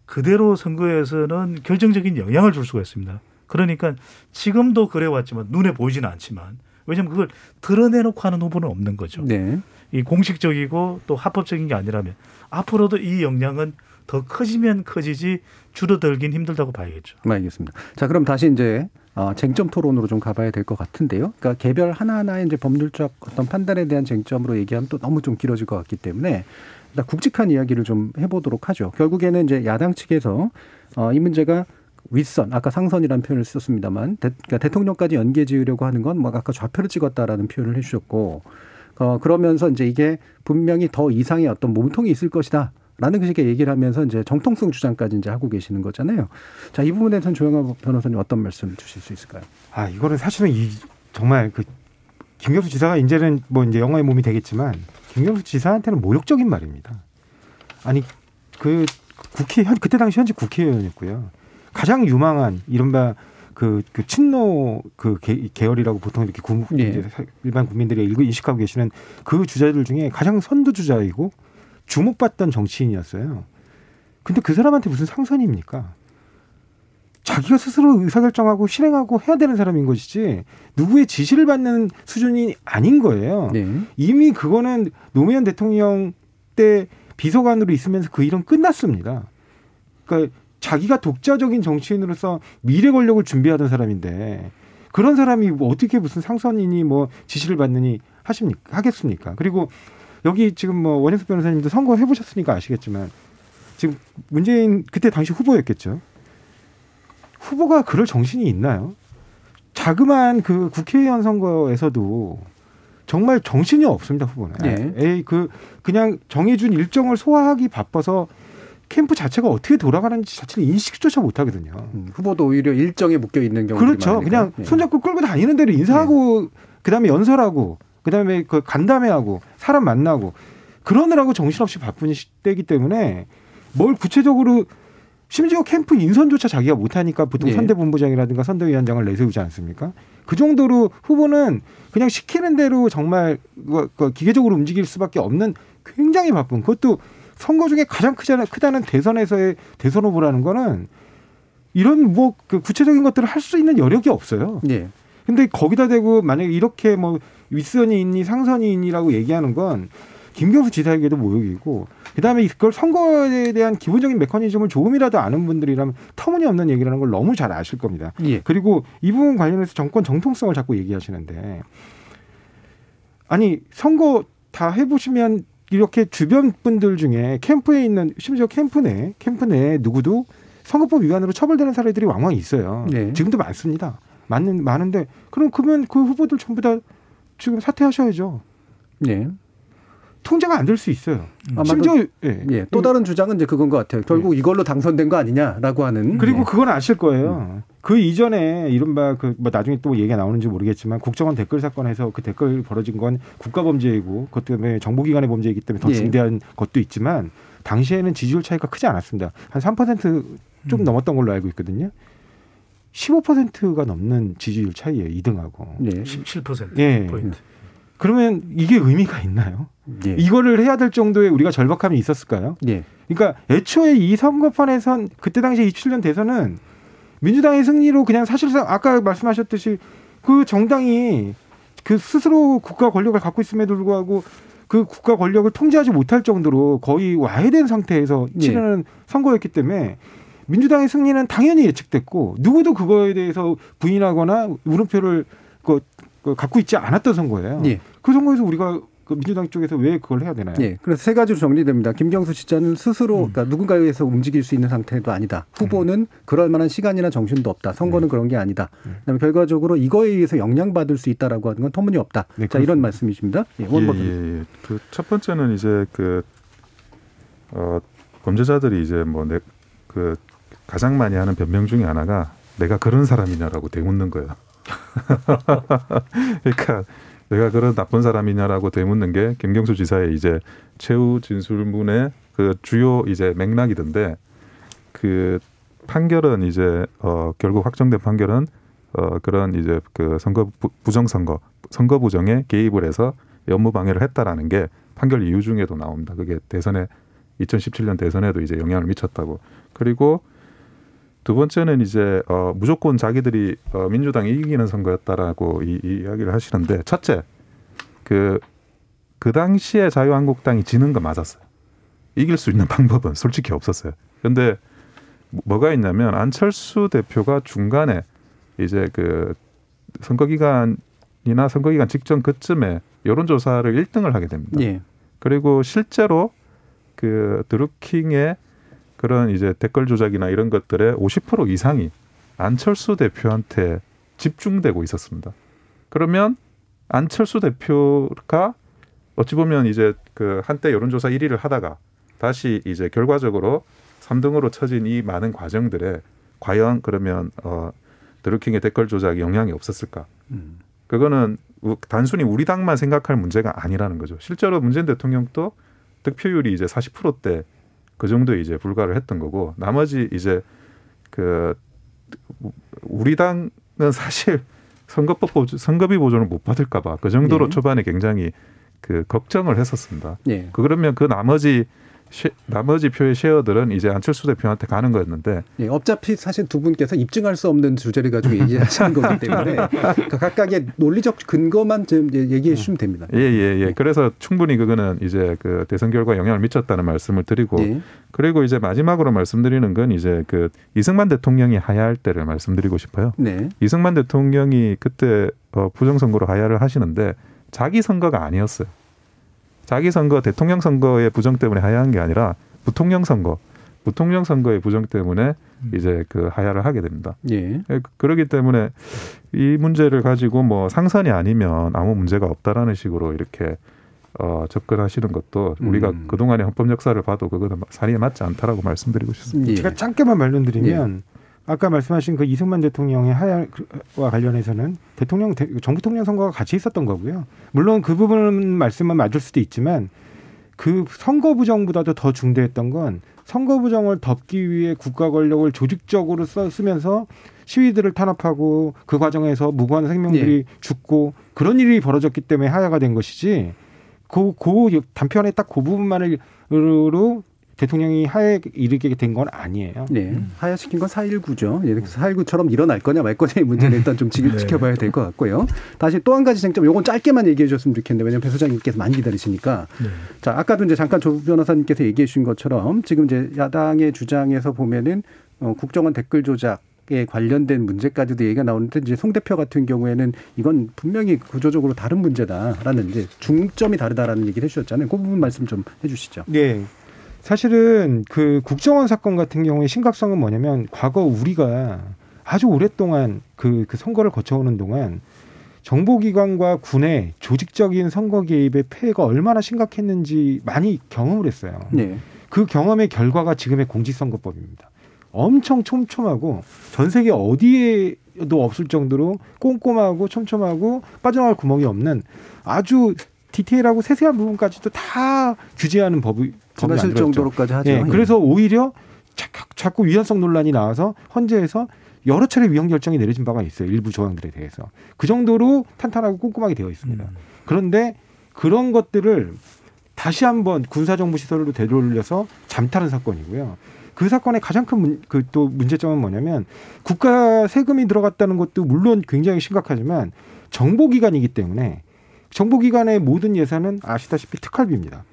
그대로 선거에서는 결정적인 영향을 줄 수가 있습니다. 그러니까 지금도 그래 왔지만 눈에 보이지는 않지만 왜냐하면 그걸 드러내놓고 하는 후보는 없는 거죠. 네. 이 공식적이고 또 합법적인 게 아니라면 앞으로도 이 영향은 더 커지면 커지지 줄어들긴 힘들다고 봐야겠죠. 알겠습니다. 자, 그럼 다시 이제 어, 쟁점 토론으로 좀 가봐야 될 것 같은데요. 그러니까 개별 하나하나의 이제 법률적 어떤 판단에 대한 쟁점으로 얘기하면 또 너무 좀 길어질 것 같기 때문에 일단 굵직한 이야기를 좀 해보도록 하죠. 결국에는 이제 야당 측에서 어, 이 문제가 윗선, 아까 상선이라는 표현을 썼습니다만, 대, 그러니까 대통령까지 연계 지으려고 하는 건 뭐 아까 좌표를 찍었다라는 표현을 해주셨고, 어, 그러면서 이제 이게 분명히 더 이상의 어떤 몸통이 있을 것이다. 라는 식의 얘기를 하면서 이제 정통성 주장까지 이제 하고 계시는 거잖아요. 자, 이 부분에 대해서는 조영아 변호사님 어떤 말씀 주실 수 있을까요? 아 이거는 사실은 이 정말 그 김경수 지사가 이제는 뭐 이제 영화의 몸이 되겠지만 김경수 지사한테는 모욕적인 말입니다. 아니 그 국회 현 그때 당시 현직 국회의원이었고요. 가장 유망한 이른바 그, 그 친노 그 계, 계열이라고 보통 이렇게 구, 예. 일반 국민들이 일부 인식하고 계시는 그 주자들 중에 가장 선두 주자이고 주목받던 정치인이었어요. 근데 그 사람한테 무슨 상선입니까? 자기가 스스로 의사결정하고 실행하고 해야 되는 사람인 것이지 누구의 지시를 받는 수준이 아닌 거예요. 네. 이미 그거는 노무현 대통령 때 비서관으로 있으면서 그 일은 끝났습니다. 그러니까 자기가 독자적인 정치인으로서 미래 권력을 준비하던 사람인데 그런 사람이 뭐 어떻게 무슨 상선이니 뭐 지시를 받느니 하십니까? 하겠습니까? 그리고 여기 지금 뭐 원영석 변호사님도 선거 해보셨으니까 아시겠지만 지금 문재인 그때 당시 후보였겠죠. 후보가 그럴 정신이 있나요? 자그마한 그 국회의원 선거에서도 정말 정신이 없습니다 후보는. 네. 에이 그 그냥 정해준 일정을 소화하기 바빠서 캠프 자체가 어떻게 돌아가는지 자체를 인식조차 못 하거든요. 음, 후보도 오히려 일정에 묶여 있는 경우가 그렇죠. 그냥 손잡고 끌고 다니는 대로 인사하고 그다음에 연설하고 그다음에 그 간담회하고 사람 만나고 그러느라고 정신없이 바쁜 때이기 때문에 뭘 구체적으로 심지어 캠프 인선조차 자기가 못하니까 보통 예. 선대본부장이라든가 선대위원장을 내세우지 않습니까? 그 정도로 후보는 그냥 시키는 대로 정말 그- 그 기계적으로 움직일 수밖에 없는 굉장히 바쁜 그것도 선거 중에 가장 크잖아 크다는 대선에서의 대선 후보라는 거는 이런 뭐 그 구체적인 것들을 할 수 있는 여력이 없어요. 예. 근데 거기다 대고 만약에 이렇게 뭐 윗선이 있니 상선이 있니라고 얘기하는 건 김경수 지사에게도 모욕이고 그다음에 그걸 선거에 대한 기본적인 메커니즘을 조금이라도 아는 분들이라면 터무니없는 얘기라는 걸 너무 잘 아실 겁니다. 예. 그리고 이 부분 관련해서 정권 정통성을 자꾸 얘기하시는데 아니 선거 다 해보시면 이렇게 주변 분들 중에 캠프에 있는 심지어 캠프 내 캠프 내 누구도 선거법 위반으로 처벌되는 사례들이 왕왕 있어요. 네. 지금도 많습니다. 많은 많은데 그럼 그러면 그 후보들 전부 다 지금 사퇴하셔야죠. 예. 통제가 안 될 수 있어요. 아마도- 심지어 예. 예. 또 다른 주장은 이제 그건 것 같아요. 결국 이걸로 당선된 거 아니냐라고 하는. 그리고 예. 그건 아실 거예요. 그 이전에 이른바 그 뭐 나중에 또 얘기가 나오는지 모르겠지만 국정원 댓글 사건에서 그 댓글 벌어진 건 국가 범죄이고 그것 때문에 정보기관의 범죄이기 때문에 더 예. 중대한 것도 있지만 당시에는 지지율 차이가 크지 않았습니다. 한 3%좀 넘었던 걸로 알고 있거든요. 15%가 넘는 지지율 차이예요. 2등하고. 예. 17% 예. 포인트. 그러면 이게 의미가 있나요? 예. 이거를 해야 될 정도의 우리가 절박함이 있었을까요? 예. 그러니까 애초에 이 선거판에선 그때 당시 27년 대선은 민주당의 승리로 그냥 사실상 아까 말씀하셨듯이 그 정당이 그 스스로 국가 권력을 갖고 있음에도 불구하고 그 국가 권력을 통제하지 못할 정도로 거의 와해된 상태에서 예. 치르는 선거였기 때문에 민주당의 승리는 당연히 예측됐고 누구도 그거에 대해서 부인하거나 물음표를 갖고 있지 않았던 선거예요. 예. 그 선거에서 우리가 그 민주당 쪽에서 왜 그걸 해야 되나요? 예. 그래서 세 가지로 정리됩니다. 김경수 지자는 스스로 음. 그러니까 누군가에 의해서 움직일 수 있는 상태도 아니다. 후보는 그럴 만한 시간이나 정신도 없다. 선거는 네. 그런 게 아니다. 그다음에 결과적으로 이거에 의해서 영향받을 수 있다라고 하는 건 터무니없다. 네, 자, 이런. 말씀이십니다. 예. 예, 원본 예, 예. 그첫 번째는 이제 그 어, 범죄자들이 이제 뭐 내 그 가장 많이 하는 변명 중에 하나가 내가 그런 사람이냐라고 되묻는 거예요. <laughs> 그러니까 내가 그런 나쁜 사람이냐라고 되묻는 게 김경수 지사의 이제 최후 진술문의 그 주요 이제 맥락이던데 그 판결은 이제 어 결국 확정된 판결은 어 그런 이제 그 선거 부, 부정선거 선거 부정에 개입을 해서 업무 방해를 했다라는 게 판결 이유 중에도 나옵니다. 그게 대선에 2017년 대선에도 이제 영향을 미쳤다고. 그리고 두 번째는 이제 어, 무조건 자기들이 어, 민주당이 이기는 선거였다라고 이, 이 이야기를 하시는데 첫째 그, 그 당시에 자유한국당이 지는 거 맞았어요. 이길 수 있는 <laughs> 방법은 솔직히 없었어요. 근데 뭐가 있냐면 안철수 대표가 중간에 이제 그 선거 기간이나 선거 기간 직전 그쯤에 여론조사를 1등을 하게 됩니다. 예. 그리고 실제로 그 드루킹의 그런 이제 댓글 조작이나 이런 것들의 50% 이상이 안철수 대표한테 집중되고 있었습니다. 그러면 안철수 대표가 어찌 보면 이제 그 한때 여론조사 1위를 하다가 다시 이제 결과적으로 3등으로 처진 이 많은 과정들에 과연 그러면 어 드루킹의 댓글 조작이 영향이 없었을까? 음. 그거는 우- 단순히 우리 당만 생각할 문제가 아니라는 거죠. 실제로 문재인 대통령도 득표율이 이제 40%대 그 정도 이제 불과를 했던 거고 나머지 이제 그 우리 당은 사실 선거법 보조, 선거비 보조를 못 받을까봐 그 정도로 네. 초반에 굉장히 그 걱정을 했었습니다. 예. 그 그러면 그 나머지 쉐, 나머지 표의 쉐어들은 이제 안철수 대표한테 가는 거였는데 예, 어차피 사실 두 분께서 입증할 수 없는 주제를 가지고 얘기하시는 거기 <laughs> 때문에 그 각각의 논리적 근거만 좀 얘기해 주시면 됩니다. 예, 예, 예. 그래서 충분히 그거는 이제 그 대선 결과에 영향을 미쳤다는 말씀을 드리고 예. 그리고 이제 마지막으로 말씀드리는 건 이제 그 이승만 대통령이 하야할 때를 말씀드리고 싶어요. 네. 이승만 대통령이 그때 어, 부정선거로 하야를 하시는데 자기 선거가 아니었어요. 자기 선거 대통령 선거의 부정 때문에 하야한 게 아니라 부통령 선거, 부통령 선거의 부정 때문에 이제 그 하야를 하게 됩니다. 예. 예, 그러기 때문에 이 문제를 가지고 뭐 상선이 아니면 아무 문제가 없다라는 식으로 이렇게 어, 접근하시는 것도 우리가 음. 그동안의 헌법 역사를 봐도 그거는 사리에 맞지 않다라고 말씀드리고 싶습니다. 예. 제가 짧게만 말씀드리면 아까 말씀하신 그 이승만 대통령의 하야와 관련해서는 대통령 대- 정부 통령 선거가 같이 있었던 거고요. 물론 그 부분 말씀만 맞을 수도 있지만 그 선거 부정보다도 더 중대했던 건 선거 부정을 덮기 위해 국가 권력을 조직적으로 써, 쓰면서 시위들을 탄압하고 그 과정에서 무고한 생명들이 죽고 그런 일이 벌어졌기 때문에 하야가 된 것이지 그, 그 단편에 딱그 부분만으로 대통령이 하야에 이르게 된 건 아니에요. 네. 하야시킨 건 4.19죠. 예, 그래서 4.19처럼 일어날 거냐 말 거냐의 문제는 일단 좀 지- 네. 지켜봐야 될 것 같고요. 다시 또 한 가지 쟁점, 요건 짧게만 얘기해 주셨으면 좋겠는데, 왜냐면 배 소장님께서 많이 기다리시니까. 네. 자, 아까도 이제 잠깐 조 변호사님께서 얘기해 주신 것처럼 지금 이제 야당의 주장에서 보면은 어, 국정원 댓글 조작 에 관련된 문제까지도 얘기가 나오는데 이제 송 대표 같은 경우에는 이건 분명히 구조적으로 다른 문제다라는 이제 중점이 다르다라는 얘기를 해주셨잖아요. 그 부분 말씀 좀 해주시죠. 네. 사실은 그 국정원 사건 같은 경우에 심각성은 뭐냐면 과거 우리가 아주 오랫동안 그, 그 선거를 거쳐오는 동안 정보기관과 군의 조직적인 선거 개입의 폐해가 얼마나 심각했는지 많이 경험을 했어요. 네. 그 경험의 결과가 지금의 공직선거법입니다. 엄청 촘촘하고 전 세계 어디에도 없을 정도로 꼼꼼하고 촘촘하고 빠져나갈 구멍이 없는 아주 디테일하고 세세한 부분까지도 다 규제하는 법이 법이 지나실. 정도로까지 하죠. 예, 그래서 오히려 자, 자꾸 위헌성 논란이 나와서 헌재에서 여러 차례 위헌 결정이 내려진 바가 있어요. 일부 조항들에 대해서 그 정도로 탄탄하고 꼼꼼하게 되어 있습니다. 음. 그런데 그런 것들을 다시 한번 군사정부 시설로 되돌려서 잠타는 사건이고요. 그 사건의 가장 큰 그 또 문제점은 뭐냐면 국가 세금이 들어갔다는 것도 물론 굉장히 심각하지만 정보기관이기 때문에 정보기관의 모든 예산은 아시다시피 특활비입니다.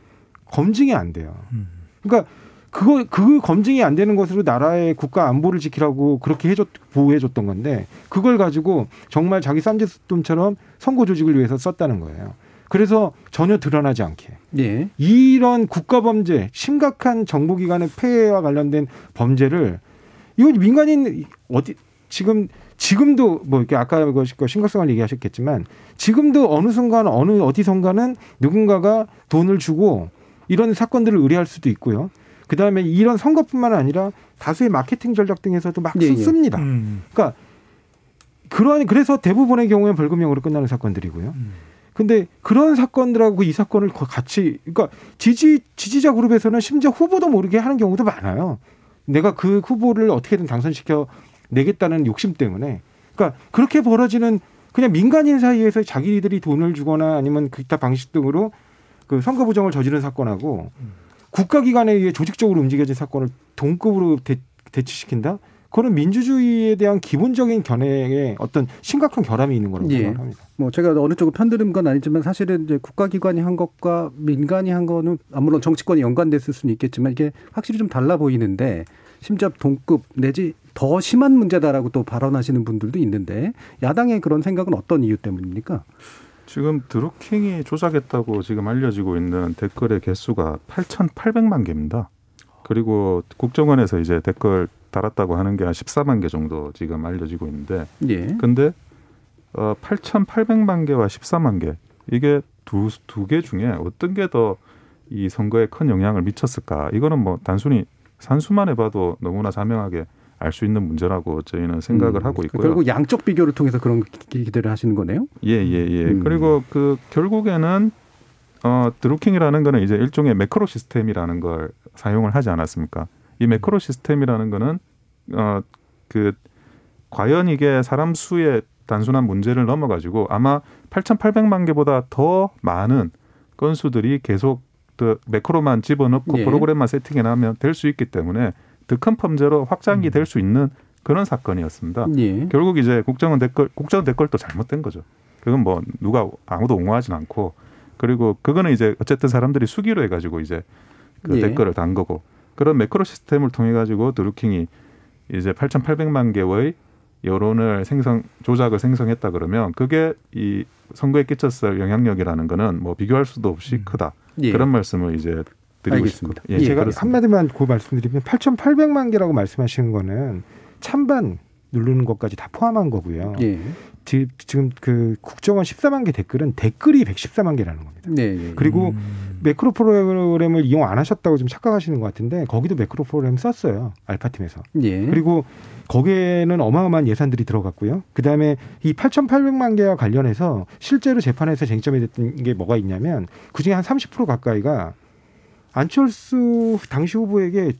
검증이 안 돼요. 음. 그러니까 그거 그 검증이 안 되는 것으로 나라의 국가 안보를 지키라고 그렇게 해줬 보호해 줬던 건데 그걸 가지고 정말 자기 쌈짓돈처럼 선거 조직을 위해서 썼다는 거예요. 그래서 전혀 드러나지 않게 예. 이런 국가 범죄 심각한 정보기관의 폐해와 관련된 범죄를 이건 민간인 어디 지금 지금도 뭐 이렇게 아까 그 심각성을 얘기하셨겠지만 지금도 어느 순간 어느 어디선가는 누군가가 돈을 주고 이런 사건들을 의뢰할 수도 있고요. 그 다음에 이런 선거뿐만 아니라 다수의 마케팅 전략 등에서도 막 예, 예. 씁니다. 음. 그러니까 그러한 그래서 대부분의 경우에 벌금형으로 끝나는 사건들이고요. 음. 근데 그런 사건들하고 이 사건을 거- 같이 그러니까 지지 지지자 그룹에서는 심지어 후보도 모르게 하는 경우도 많아요. 내가 그 후보를 어떻게든 당선시켜 내겠다는 욕심 때문에 그러니까 그렇게 벌어지는 그냥 민간인 사이에서 자기들이 돈을 주거나 아니면 기타 방식 등으로 그 선거 부정을 저지른 사건하고 국가기관에 의해 조직적으로 움직여진 사건을 동급으로 대, 대치시킨다. 그거는 민주주의에 대한 기본적인 견해에 어떤 심각한 결함이 있는 거라고 예. 생각합니다. 뭐 제가 어느 쪽을 편드는 건 아니지만 사실은 이제 국가기관이 한 것과 민간이 한 거는 아, 물론 정치권이 연관됐을 수는 있겠지만 이게 확실히 좀 달라 보이는데 심지어 동급 내지 더 심한 문제다라고 또 발언하시는 분들도 있는데 야당의 그런 생각은 어떤 이유 때문입니까? 지금 드루킹이 조작했다고 지금 알려지고 있는 댓글의 개수가 8,800만 개입니다. 그리고 국정원에서 이제 댓글 달았다고 하는 게 한 14만 개 정도 지금 알려지고 있는데 예. 근데 어 8,800만 개와 14만 개 이게 두 두 개 중에 어떤 게 더 이 선거에 큰 영향을 미쳤을까? 이거는 뭐 단순히 산수만 해봐도 너무나 자명하게 알 수 있는 문제라고 저희는 생각을 음, 하고 있고요. 결국 양쪽 비교를 통해서 그런 기- 기대를 하시는 거네요. 예, 예, 예. 음. 그리고 그 결국에는 어 드루킹이라는 거는 이제 일종의 매크로 시스템이라는 걸 사용을 하지 않았습니까? 이 매크로 시스템이라는 거는 어 그 과연 이게 사람 수의 단순한 문제를 넘어 가지고 아마 8,800만 개보다 더 많은 건수들이 계속 그 매크로만 집어넣고 예. 프로그램만 세팅해 놔면 될 수 있기 때문에 더 큰 범죄로 확장이 될 수 있는 그런 사건이었습니다. 예. 결국 이제 국정원 댓글 국정원 댓글도 잘못된 거죠. 그건 뭐 누가 아무도 옹호하진 않고 그리고 그거는 이제 어쨌든 사람들이 수기로 해가지고 이제 그 예. 댓글을 단 거고 그런 매크로 시스템을 통해 가지고 드루킹이 이제 8,800만 개의 여론을 생성 조작을 생성했다 그러면 그게 이 선거에 끼쳤을 영향력이라는 거는 뭐 비교할 수도 없이 크다 예. 그런 말씀을 이제 드리고 알겠습니다. 싶습니다. 예, 제가 그렇습니다. 한마디만 그 말씀드리면 8,800만 개라고 말씀하시는 거는 찬반 누르는 것까지 다 포함한 거고요. 예. 지- 지금 그 국정원 14만 개 댓글은 댓글이 114만 개라는 겁니다. 네. 예. 그리고 음. 매크로 프로그램을 이용 안 하셨다고 좀 착각하시는 것 같은데 거기도 매크로 프로그램 썼어요 알파팀에서. 예. 그리고 거기에는 어마어마한 예산들이 들어갔고요. 그 다음에 이 8,800만 개와 관련해서 실제로 재판에서 쟁점이 됐던 게 뭐가 있냐면 그 중에 한 30% 가까이가 안철수 당시 후보에게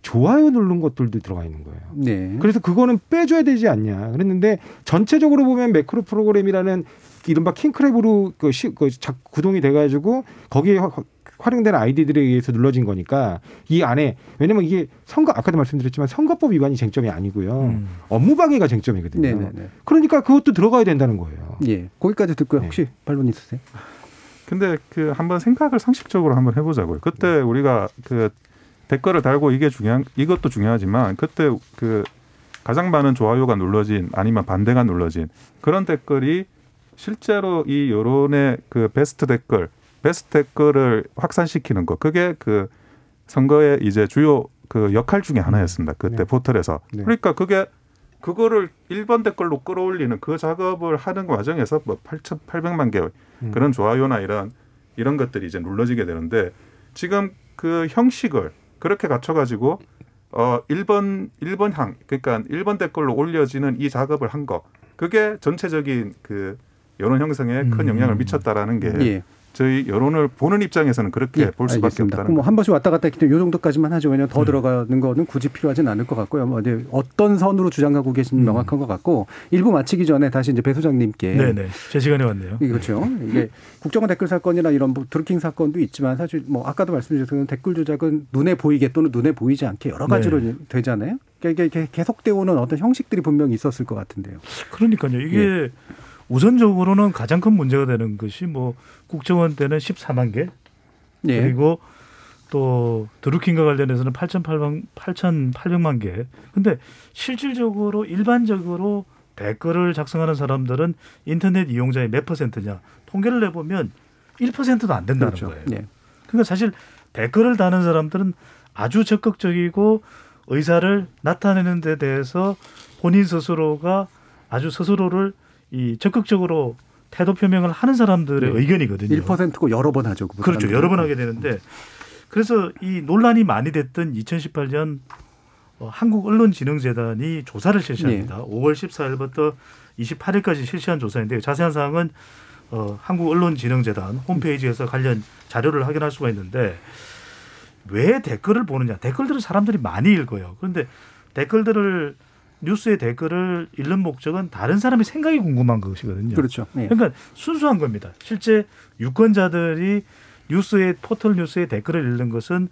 좋아요 누른 것들도 들어가 있는 거예요. 네. 그래서 그거는 빼줘야 되지 않냐 그랬는데 전체적으로 보면 매크로 프로그램이라는 이른바 킹크랩으로 그, 시, 그 작, 구동이 돼가지고 거기에 화- 활용된 아이디들에 의해서 눌러진 거니까 이 안에 왜냐면 이게 선거 아까도 말씀드렸지만 선거법 위반이 쟁점이 아니고요 음. 업무 방해가 쟁점이거든요. 네, 네, 네. 그러니까 그것도 들어가야 된다는 거예요. 예. 거기까지 듣고요. 네. 혹시 반론 있으세요? 근데 그 한번 생각을 상식적으로 한번 해보자고요. 그때 우리가 그 댓글을 달고 이게 중요한 이것도 중요하지만 그때 그 가장 많은 좋아요가 눌러진 아니면 반대가 눌러진 그런 댓글이 실제로 이 여론의 그 베스트 댓글, 베스트 댓글을 확산시키는 거 그게 그 선거의 이제 주요 그 역할 중에 하나였습니다. 그때 네. 포털에서. 네. 그러니까 그게 그거를 1번 댓글로 끌어올리는 그 작업을 하는 과정에서 뭐 8,800만 개의 음. 그런 좋아요나 이런 이런 것들이 이제 눌러지게 되는데 지금 그 형식을 그렇게 갖춰가지고 어 1번 1번 항 그러니까 1번 댓글로 올려지는 이 작업을 한 거 그게 전체적인 그 여론 형성에 큰 음. 영향을 미쳤다라는 게 예. 저희 여론을 보는 입장에서는 그렇게 예, 볼 수밖에 알겠습니다. 없다는 그럼 뭐한 번씩 왔다 갔다 했기 때문에 요 정도까지만 하죠. 왜냐하면 더 음. 들어가는 거는 굳이 필요하진 않을 것 같고요. 뭐 이제 어떤 선으로 주장하고 계신지 명확한 것 같고 일부 마치기 전에 다시 이제 배 소장님께 네네. 제 시간이 왔네요. 그렇죠. 이게 국정원 댓글 사건이나 이런 뭐 드루킹 사건도 있지만 사실 뭐 아까도 말씀드렸던 댓글 조작은 눈에 보이게 또는 눈에 보이지 않게 여러 가지로 네. 되잖아요. 그러니까 이게 계속되어 오는 어떤 형식들이 분명히 있었을 것 같은데요. 그러니까요. 이게 예. 우선적으로는 가장 큰 문제가 되는 것이 뭐 국정원 때는 14만 개 예. 그리고 또 드루킹과 관련해서는 8,800, 8,800만 개. 근데 실질적으로 일반적으로 댓글을 작성하는 사람들은 인터넷 이용자의 몇 퍼센트냐 통계를 내보면 1%도 안 된다는 그렇죠. 거예요. 예. 그러니까 사실 댓글을 다는 사람들은 아주 적극적이고 의사를 나타내는 데 대해서 본인 스스로가 아주 스스로를 이 적극적으로 태도 표명을 하는 사람들의 네. 의견이거든요. 1%고 여러 번 하죠. 그 그렇죠. 여러 번 하게 되는데 그래서 이 논란이 많이 됐던 2018년 어, 한국언론진흥재단이 조사를 실시합니다. 네. 5월 14일부터 28일까지 실시한 조사인데요. 자세한 사항은 어, 한국언론진흥재단 홈페이지에서 관련 자료를 확인할 수가 있는데 왜 댓글을 보느냐? 댓글들을 사람들이 많이 읽어요. 그런데 댓글들을 뉴스의 댓글을 읽는 목적은 다른 사람의 생각이 궁금한 것이거든요. 그렇죠. 예. 그러니까 순수한 겁니다. 실제 유권자들이 뉴스의 포털 뉴스의 댓글을 읽는 것은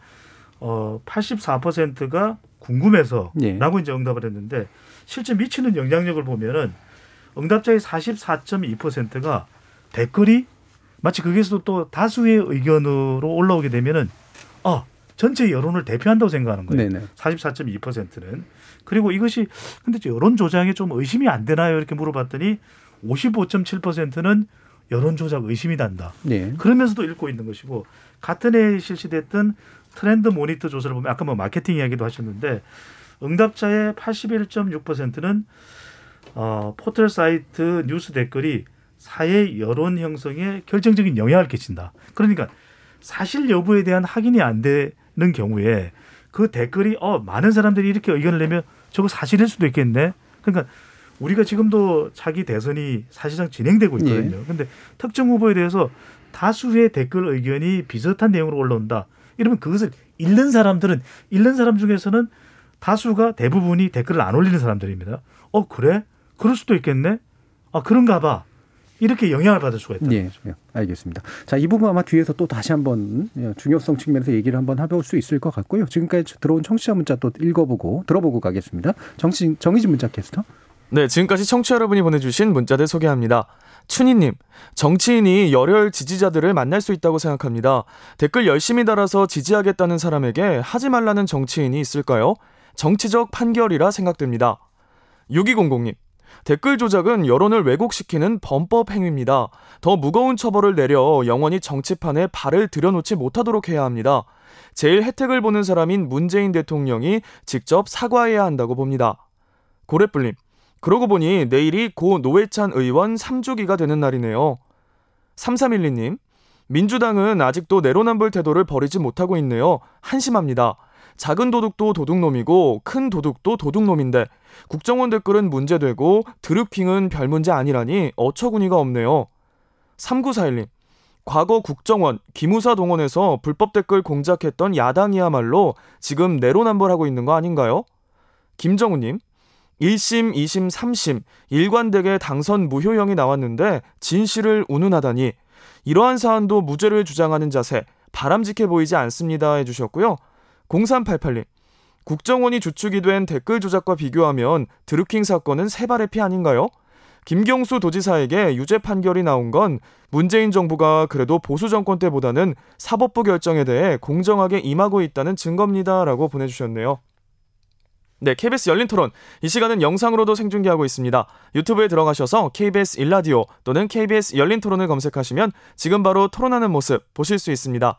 어 84%가 궁금해서라고 예. 이제 응답을 했는데 실제 미치는 영향력을 보면은 응답자의 44.2%가 댓글이 마치 거기서도 또 다수의 의견으로 올라오게 되면은 아 전체 여론을 대표한다고 생각하는 거예요. 네네. 44.2%는 그리고 이것이 근데 여론 조작에 좀 의심이 안 되나요? 이렇게 물어봤더니 55.7%는 여론 조작 의심이 난다. 네. 그러면서도 읽고 있는 것이고 같은 해에 실시됐던 트렌드 모니터 조사를 보면 아까 뭐 마케팅 이야기도 하셨는데 응답자의 81.6%는 어, 포털 사이트 뉴스 댓글이 사회 여론 형성에 결정적인 영향을 끼친다. 그러니까 사실 여부에 대한 확인이 안 되는 경우에 그 댓글이 어 많은 사람들이 이렇게 의견을 내면 저거 사실일 수도 있겠네. 그러니까 우리가 지금도 차기 대선이 사실상 진행되고 있거든요. 예. 근데 특정 후보에 대해서 다수의 댓글 의견이 비슷한 내용으로 올라온다. 이러면 그것을 읽는 사람들은 읽는 사람 중에서는 다수가 대부분이 댓글을 안 올리는 사람들입니다. 어 그래? 그럴 수도 있겠네. 아 그런가 봐. 이렇게 영향을 받을 수가 있다. 예, 예, 알겠습니다. 자, 이 부분 아마 뒤에서 또 다시 한번 예, 중요성 측면에서 얘기를 한번 해볼 수 있을 것 같고요. 지금까지 들어온 청취자 문자 또 읽어보고 들어보고 가겠습니다. 정치, 정의진 문자 캐스터. 네, 지금까지 청취자 여러분이 보내주신 문자들 소개합니다. 춘희님, 정치인이 열혈 지지자들을 만날 수 있다고 생각합니다. 댓글 열심히 달아서 지지하겠다는 사람에게 하지 말라는 정치인이 있을까요? 정치적 판결이라 생각됩니다. 6200님, 댓글 조작은 여론을 왜곡시키는 범법 행위입니다. 더 무거운 처벌을 내려 영원히 정치판에 발을 들여놓지 못하도록 해야 합니다. 제일 혜택을 보는 사람인 문재인 대통령이 직접 사과해야 한다고 봅니다. 고래뿔님, 그러고 보니 내일이 고 노회찬 의원 3주기가 되는 날이네요. 3312님, 민주당은 아직도 내로남불 태도를 버리지 못하고 있네요. 한심합니다. 작은 도둑도 도둑놈이고 큰 도둑도 도둑놈인데 국정원 댓글은 문제되고 드루킹은 별 문제 아니라니 어처구니가 없네요. 3941님, 과거 국정원, 기무사 동원해서 불법 댓글 공작했던 야당이야말로 지금 내로남불하고 있는 거 아닌가요? 김정우님, 1심, 2심, 3심 일관되게 당선 무효형이 나왔는데 진실을 운운하다니 이러한 사안도 무죄를 주장하는 자세 바람직해 보이지 않습니다 해주셨고요. 0388님 국정원이 주축이 된 댓글 조작과 비교하면 드루킹 사건은 세 발의 피 아닌가요? 김경수 도지사에게 유죄 판결이 나온 건 문재인 정부가 그래도 보수 정권 때보다는 사법부 결정에 대해 공정하게 임하고 있다는 증거입니다라고 보내주셨네요. 네, KBS 열린 토론. 이 시간은 영상으로도 생중계하고 있습니다. 유튜브에 들어가셔서 KBS 일라디오 또는 KBS 열린 토론을 검색하시면 지금 바로 토론하는 모습 보실 수 있습니다.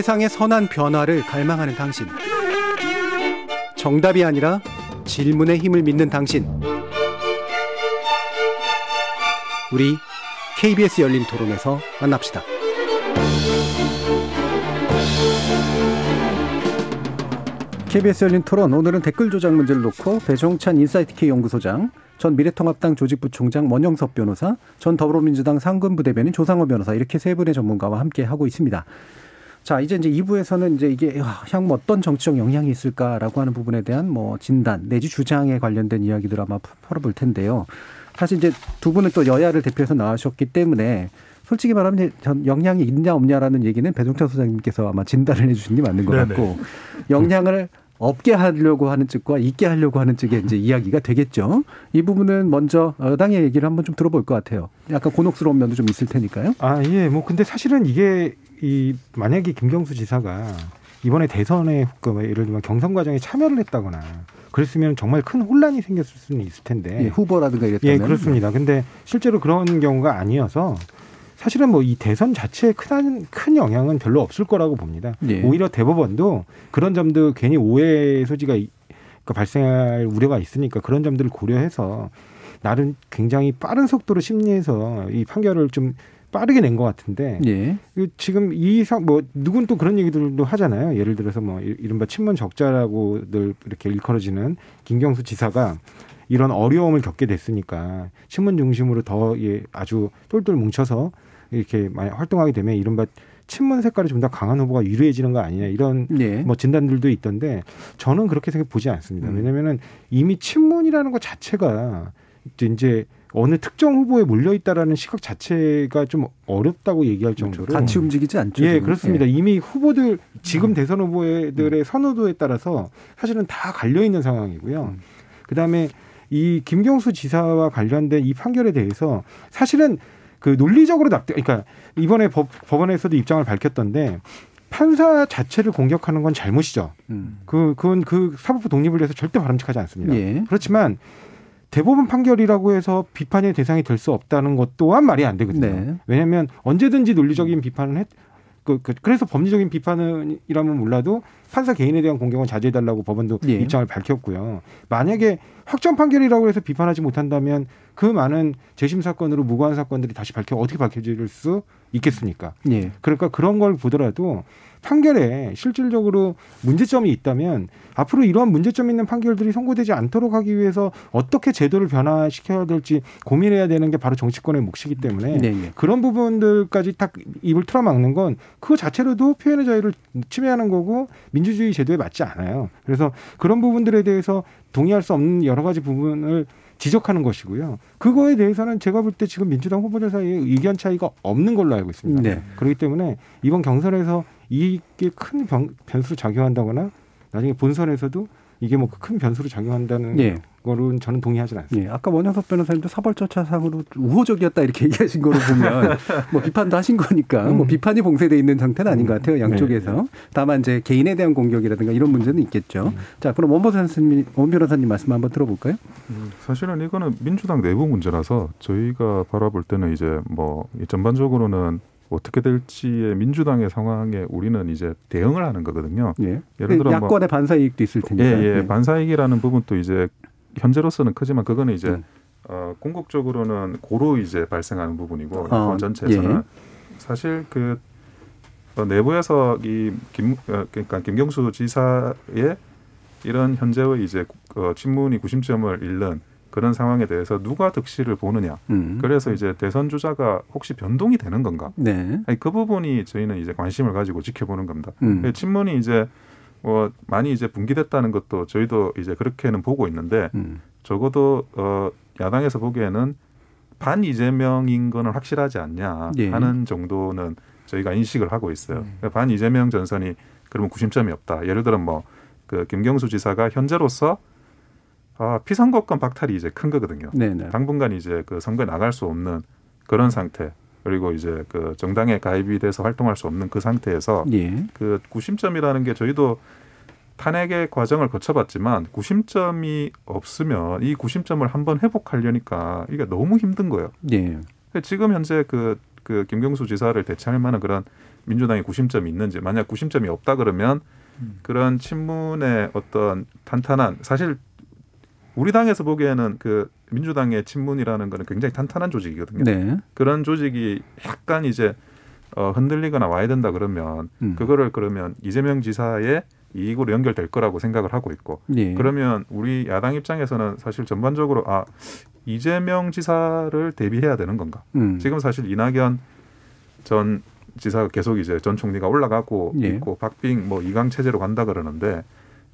세상의 선한 변화를 갈망하는 당신. 정답이 아니라 질문의 힘을 믿는 당신. 우리 KBS 열린 토론에서 만납시다. KBS 열린 토론 오늘은 댓글 조작 문제를 놓고 배종찬 인사이트K 연구소장, 전 미래통합당 조직부총장 원영섭 변호사, 전 더불어민주당 상근부대변인 조상호 변호사 이렇게 세 분의 전문가와 함께 하고 있습니다. 자, 이제 이제 2부에서는 이제 이게 향후 어떤 정치적 영향이 있을까라고 하는 부분에 대한 뭐 진단 내지 주장에 관련된 이야기들 아마 풀어볼 텐데요. 사실 이제 두 분은 또 여야를 대표해서 나와셨기 때문에 솔직히 말하면 전 영향이 있냐 없냐라는 얘기는 배종찬 소장님께서 아마 진단을 해주신 게 맞는 것 네네. 같고 영향을 없게 하려고 하는 측과 있게 하려고 하는 측의 이제 이야기가 되겠죠. 이 부분은 먼저 여당의 얘기를 한번 좀 들어볼 것 같아요. 약간 곤혹스러운 면도 좀 있을 테니까요. 아, 예. 뭐 근데 사실은 이게 이 만약에 김경수 지사가 이번에 대선에 그 예를 들면 경선 과정에 참여를 했다거나 그랬으면 정말 큰 혼란이 생겼을 수는 있을 텐데. 예, 후보라든가 이랬다면. 예, 그렇습니다. 근데 실제로 그런 경우가 아니어서 사실은 뭐 이 대선 자체에 큰, 큰 영향은 별로 없을 거라고 봅니다. 예. 오히려 대법원도 그런 점도 괜히 오해 소지가 이- 그 발생할 우려가 있으니까 그런 점들을 고려해서 나름 굉장히 빠른 속도로 심리해서 이 판결을 좀 빠르게 낸 것 같은데 예. 그 지금 이뭐 누군 또 그런 얘기들도 하잖아요. 예를 들어서 뭐 이- 이른바 친문 적자라고들 이렇게 일컬어지는 김경수 지사가 이런 어려움을 겪게 됐으니까 친문 중심으로 더 예, 아주 똘똘 뭉쳐서 이렇게 많이 활동하게 되면 이른바 친문 색깔이 좀 더 강한 후보가 유리해지는 거 아니냐 이런 예. 뭐 진단들도 있던데 저는 그렇게 생각 보지 않습니다. 음. 왜냐면은 이미 친문이라는 것 자체가 이제 어느 특정 후보에 몰려 있다라는 시각 자체가 좀 어렵다고 얘기할 정도로 같이 움직이지 않죠. 예. 그렇습니다. 예. 이미 후보들 지금 대선 후보들의 선호도에 따라서 사실은 다 갈려 있는 상황이고요. 그다음에 이 김경수 지사와 관련된 이 판결에 대해서 사실은 그 논리적으로 납득, 그러니까 이번에 법, 법원에서도 입장을 밝혔던데 판사 자체를 공격하는 건 잘못이죠. 음. 그 그건 그 사법부 독립을 위해서 절대 바람직하지 않습니다. 예. 그렇지만 대법원 판결이라고 해서 비판의 대상이 될 수 없다는 것 또한 말이 안 되거든요. 네. 왜냐하면 언제든지 논리적인 비판은 했, 그, 그, 그래서 법리적인 비판이라면 몰라도 판사 개인에 대한 공격은 자제해달라고 법원도 예. 입장을 밝혔고요. 만약에 확정 판결이라고 해서 비판하지 못한다면 그 많은 재심 사건으로 무고한 사건들이 다시 밝혀 어떻게 밝혀질 수 있겠습니까? 예. 그러니까 그런 걸 보더라도 판결에 실질적으로 문제점이 있다면 앞으로 이러한 문제점 있는 판결들이 선고되지 않도록 하기 위해서 어떻게 제도를 변화시켜야 될지 고민해야 되는 게 바로 정치권의 몫이기 때문에 네, 네. 그런 부분들까지 딱 입을 틀어막는 건 그 자체로도 표현의 자유를 침해하는 거고 민주주의 제도에 맞지 않아요. 그래서 그런 부분들에 대해서 동의할 수 없는 여러 가지 부분을 지적하는 것이고요. 그거에 대해서는 제가 볼 때 지금 민주당 후보들 사이에 의견 차이가 없는 걸로 알고 있습니다. 네. 그렇기 때문에 이번 경선에서 이게 큰 변, 변수로 작용한다거나 나중에 본선에서도 이게 뭐 큰 변수로 작용한다는 예. 거는 저는 동의하지 않습니다. 예, 아까 원영석 변호사님도 사벌절차상으로 우호적이었다 이렇게 얘기하신 거로 보면 <laughs> 뭐 비판도 하신 거니까 뭐 비판이 봉쇄돼 있는 상태는 아닌 것 같아요 양쪽에서 다만 이제 개인에 대한 공격이라든가 이런 문제는 있겠죠. 자 그럼 원 변호사님 원 변호사님 말씀 한번 들어볼까요? 사실은 이거는 민주당 내부 문제라서 저희가 바라볼 때는 이제 뭐이 전반적으로는 어떻게 될지의 민주당의 상황에 우리는 이제 대응을 하는 거거든요. 예. 예를 들어 뭐 야권의 반사 이익도 있을 테니까. 예, 예. 반사이익이라는 부분도 이제 현재로서는 크지만 그거는 이제 음. 어, 궁극적으로는 고로 이제 발생하는 부분이고 어, 야권 전체에서는 예. 사실 그 어, 내부에서 이김 어, 그러니까 김경수 지사의 이런 현재의 이제 어, 친문이 구심점을 잃는 그런 상황에 대해서 누가 득실을 보느냐. 음. 그래서 이제 대선 주자가 혹시 변동이 되는 건가? 네. 아니, 그 부분이 저희는 이제 관심을 가지고 지켜보는 겁니다. 음. 그 친문이 이제 뭐 많이 이제 분기됐다는 것도 저희도 이제 그렇게는 보고 있는데 음. 적어도 어 야당에서 보기에는 반 이재명인 거는 확실하지 않냐 예. 하는 정도는 저희가 인식을 하고 있어요. 그러니까 반 이재명 전선이 그러면 구심점이 없다. 예를 들어 뭐 그 김경수 지사가 현재로서 아 피선거권 박탈이 이제 큰 거거든요. 네네. 당분간 이제 그 선거에 나갈 수 없는 그런 상태. 그리고 이제 그 정당에 가입이 돼서 활동할 수 없는 그 상태에서 예. 그 구심점이라는 게 저희도 탄핵의 과정을 거쳐봤지만 구심점이 없으면 이 구심점을 한번 회복하려니까 이게 너무 힘든 거예요. 예. 지금 현재 그, 그 김경수 지사를 대체할 만한 그런 민주당의 구심점이 있는지 만약 구심점이 없다 그러면 그런 친문의 어떤 탄탄한 사실 우리 당에서 보기에는 그 민주당의 친문이라는 거는 굉장히 탄탄한 조직이거든요. 네. 그런 조직이 약간 이제 어, 흔들리거나 와야 된다 그러면 음. 그거를 그러면 이재명 지사의 이익으로 연결될 거라고 생각을 하고 있고 예. 그러면 우리 야당 입장에서는 사실 전반적으로 아 이재명 지사를 대비해야 되는 건가? 음. 지금 사실 이낙연 전 지사가 계속 이제 전 총리가 올라가고 예. 있고 박빙 뭐 이강 체제로 간다 그러는데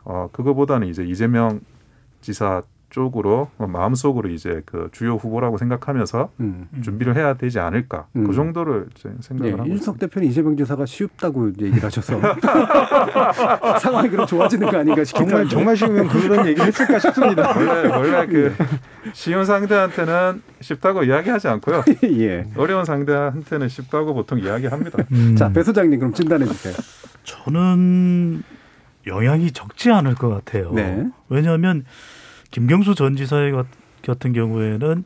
어 그거보다는 이제 이재명 지사 쪽으로 어, 마음속으로 이제 그 주요 후보라고 생각하면서 음. 준비를 해야 되지 않을까 음. 그 정도를 생각을 하고 있습니다. 이준석 대표는 이재명 지사가 쉽다고 얘기를 하셔서 <laughs> 상황이 그럼 좋아지는 거 아닌가 싶기도 정말. 정말 쉬우면 그런 얘기를 했을까 싶습니다. <laughs> 원래 원래 그 예. 쉬운 상대한테는 쉽다고 이야기하지 않고요. <laughs> 예. 어려운 상대한테는 쉽다고 보통 이야기합니다. 음, 자, 배 소장님 그럼 진단해 주세요. 저는 영향이 적지 않을 것 같아요. 네. 왜냐하면 김경수 전 지사의 것- 같은 경우에는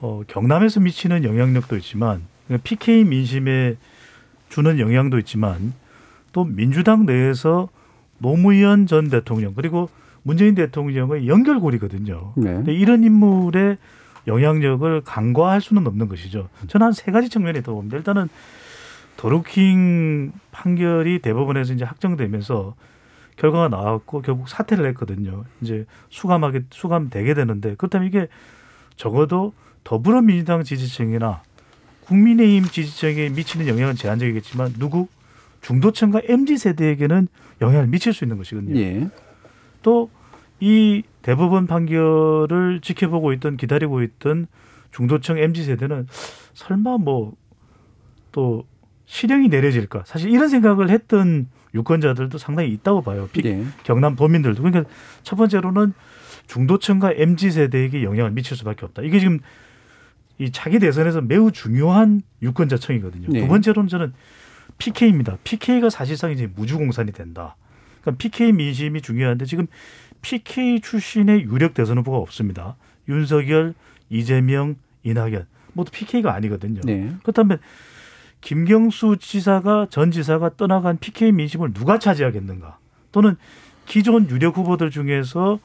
어, 경남에서 미치는 영향력도 있지만 PK 민심에 주는 영향도 있지만 또 민주당 내에서 노무현 전 대통령 그리고 문재인 대통령의 연결고리거든요. 네. 이런 인물의 영향력을 간과할 수는 없는 것이죠. 저는 한 세 가지 측면이 있다고 봅니다. 일단은 도루킹 판결이 대법원에서 이제 확정되면서 결과가 나왔고 결국 사퇴를 했거든요. 이제 수감하게 수감되게 되는데 그렇다면 이게 적어도 더불어민주당 지지층이나 국민의힘 지지층에 미치는 영향은 제한적이겠지만 누구 중도층과 mz 세대에게는 영향을 미칠 수 있는 것이거든요. 예. 또이 대법원 판결을 지켜보고 있던 기다리고 있던 중도층 mz 세대는 설마 뭐 또 실형이 내려질까? 사실 이런 생각을 했던 유권자들도 상당히 있다고 봐요. 비- 예. 경남 도민들도. 그러니까 첫 번째로는 중도층과 mz 세대에게 영향을 미칠 수밖에 없다. 이게 지금 이 차기 대선에서 매우 중요한 유권자층이거든요. 네. 두 번째로는 저는 PK입니다. PK가 사실상 이제 무주공산이 된다. 그러니까 PK 민심이 중요한데 지금 PK 출신의 유력 대선 후보가 없습니다. 윤석열, 이재명, 이낙연 모두 PK가 아니거든요. 네. 그렇다면 김경수 지사가 전 지사가 떠나간 PK 민심을 누가 차지하겠는가? 또는 기존 유력 후보들 중에서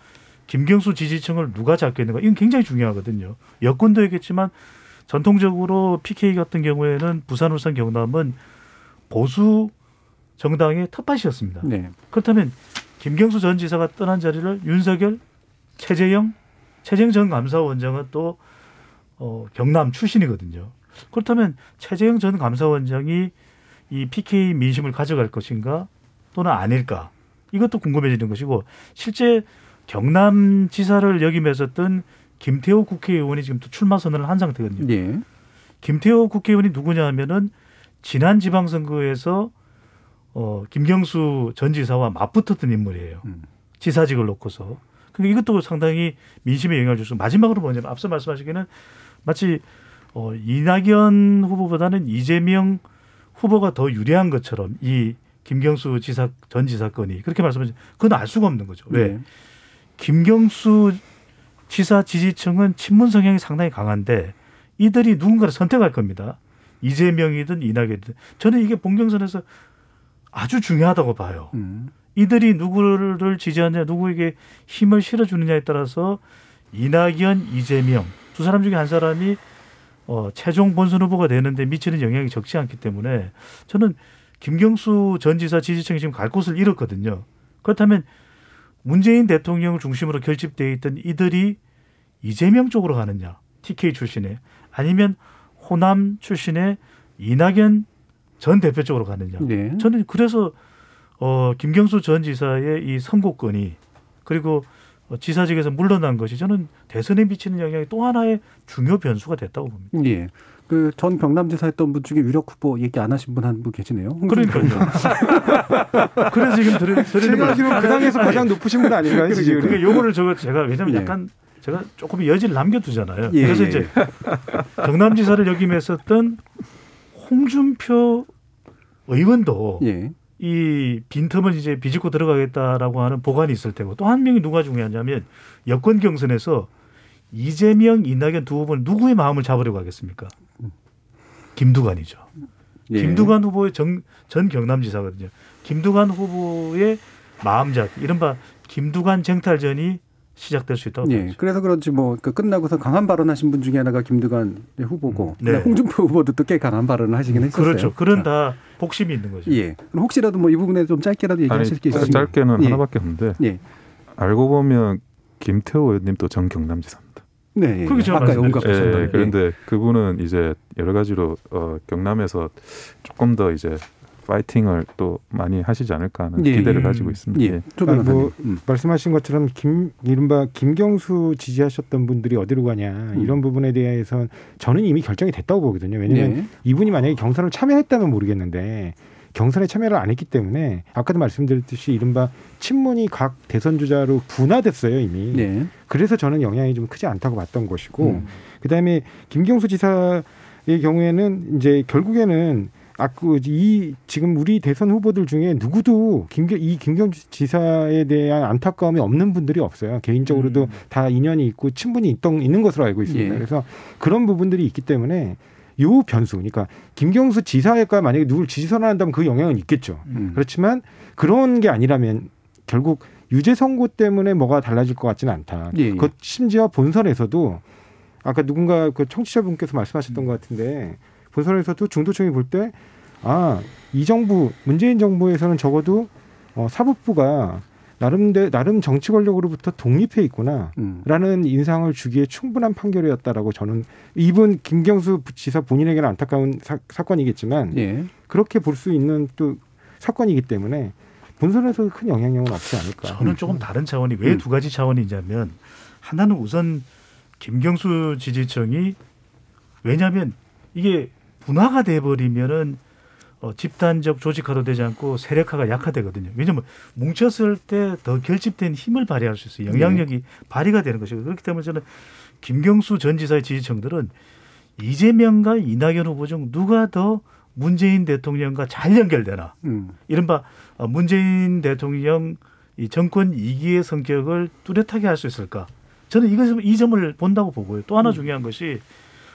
김경수 지지층을 누가 잡겠는가? 이건 굉장히 중요하거든요. 여권도 있겠지만 전통적으로 PK 같은 경우에는 부산, 울산, 경남은 보수 정당의 텃밭이었습니다. 네. 그렇다면 김경수 전 지사가 떠난 자리를 윤석열, 최재형, 최재형 전 감사원장은 또 어, 경남 출신이거든요. 그렇다면 최재형 전 감사원장이 이 PK 민심을 가져갈 것인가 또는 아닐까 이것도 궁금해지는 것이고 실제 경남 지사를 역임했었던 김태호 국회의원이 지금 또 출마 선언을 한 상태거든요. 예. 김태호 국회의원이 누구냐 하면은 지난 지방선거에서 어, 김경수 전 지사와 맞붙었던 인물이에요. 음. 지사직을 놓고서. 그러니까 이것도 상당히 민심에 영향을 줄 수. 마지막으로 뭐냐면 앞서 말씀하시기는 마치 어, 이낙연 후보보다는 이재명 후보가 더 유리한 것처럼 이 김경수 지사 전 지사 건이 그렇게 말씀하시. 그건 알 수가 없는 거죠. 왜? 네. 김경수 지사 지지층은 친문 성향이 상당히 강한데 이들이 누군가를 선택할 겁니다. 이재명이든 이낙연이든 저는 이게 본경선에서 아주 중요하다고 봐요. 음. 이들이 누구를 지지하느냐, 누구에게 힘을 실어주느냐에 따라서 이낙연, 이재명 두 사람 중에 한 사람이 어, 최종 본선 후보가 되는데 미치는 영향이 적지 않기 때문에 저는 김경수 전 지사 지지층이 지금 갈 곳을 잃었거든요. 그렇다면 문재인 대통령을 중심으로 결집돼 있던 이들이 이재명 쪽으로 가느냐, TK 출신의 아니면 호남 출신의 이낙연 전 대표 쪽으로 가느냐. 네. 저는 그래서 어, 김경수 전 지사의 이 선거권이 그리고 어, 지사직에서 물러난 것이 저는 대선에 미치는 영향이 또 하나의 중요 변수가 됐다고 봅니다. 예. 그 전 경남지사 했던 분 중에 유력 후보 얘기 안 하신 분 한분 계시네요. 그러니까요. <laughs> 그래서 지금 드리, 드리는 제가 알기로는 그 당에서 가장 높으신 분 아닌가요? 지지율이? 그러니까 요거를 저거 제가 왜냐면 예. 약간 제가 조금 여지를 남겨두잖아요. 예, 그래서 예. 이제 경남지사를 역임했었던 홍준표 의원도 예. 이 빈틈을 이제 비집고 들어가겠다라고 하는 보관이 있을 테고 또 한 명이 누가 중요하냐면 여권 경선에서 이재명, 이낙연 두 후보는 누구의 마음을 잡으려고 하겠습니까? 김두관이죠. 예. 김두관 후보의 정, 전 경남지사거든요. 김두관 후보의 마음 잡, 이른바 김두관 쟁탈전이 시작될 수 있다고 예. 그래서 그런지 뭐 그 끝나고서 강한 발언하신 분 중에 하나가 김두관 후보고 네. 그다음에 홍준표 후보도 또 꽤 강한 발언을 하시긴 했었어요. 그렇죠. 그런 다 복심이 있는 거죠. 예. 그럼 혹시라도 뭐 이 부분에 좀 짧게라도 얘기하실 게 있으시면 짧게는 예. 하나밖에 없는데 예. 알고 보면 김태호 의원님 도 전 경남지사입니다. 네. 예. 그게 제가 아까 온갖 예, 보셨다. 예, 그런데 그분은 이제 여러 가지로 어, 경남에서 조금 더 이제 파이팅을 또 많이 하시지 않을까 하는 예. 기대를 음. 가지고 있습니다. 예. 예. 변호사님. 뭐 음. 말씀하신 것처럼 김 이른바 김경수 지지하셨던 분들이 어디로 가냐 음. 이런 부분에 대해서는 저는 이미 결정이 됐다고 보거든요. 왜냐하면 네. 이분이 만약에 경선을 참여했다면 모르겠는데 경선에 참여를 안 했기 때문에 아까도 말씀드렸듯이 이른바 친문이 각 대선 주자로 분화됐어요 이미. 네. 그래서 저는 영향이 좀 크지 않다고 봤던 것이고 음. 그다음에 김경수 지사의 경우에는 이제 결국에는 아그 지금 우리 대선 후보들 중에 누구도 김경 이 김경수 지사에 대한 안타까움이 없는 분들이 없어요. 개인적으로도 음. 다 인연이 있고 친분이 있던 있는 것으로 알고 있습니다. 예. 그래서 그런 부분들이 있기 때문에 요 변수 그러니까 김경수 지사가 만약에 누굴 지지 선언한다면 그 영향은 있겠죠. 음. 그렇지만 그런 게 아니라면 결국 유죄 선고 때문에 뭐가 달라질 것 같지는 않다. 예, 예. 그 심지어 본선에서도 아까 누군가 그 청취자분께서 말씀하셨던 것 같은데 본선에서도 중도층이 볼 때 아 이 정부 문재인 정부에서는 적어도 어, 사법부가 나름 대 나름 정치 권력으로부터 독립해 있구나라는 음. 인상을 주기에 충분한 판결이었다라고 저는 이분 김경수 지사 본인에게는 안타까운 사, 사건이겠지만 예. 그렇게 볼 수 있는 또 사건이기 때문에 본선에서 큰 영향력은 없지 않을까. 저는 조금 다른 차원이 왜두 가지 차원이 있냐면 하나는 우선 김경수 지지층이 왜냐하면 이게 분화가 돼버리면은 어, 집단적 조직화도 되지 않고 세력화가 약화되거든요. 왜냐하면 뭉쳤을 때 더 결집된 힘을 발휘할 수 있어요. 영향력이 발휘가 되는 것이고 그렇기 때문에 저는 김경수 전 지사의 지지층들은 이재명과 이낙연 후보 중 누가 더 문재인 대통령과 잘 연결되나 음. 이른바 어, 문재인 대통령 이 정권 이기의 성격을 뚜렷하게 할 수 있을까? 저는 이것을 이 점을 본다고 보고요. 또 하나 중요한 것이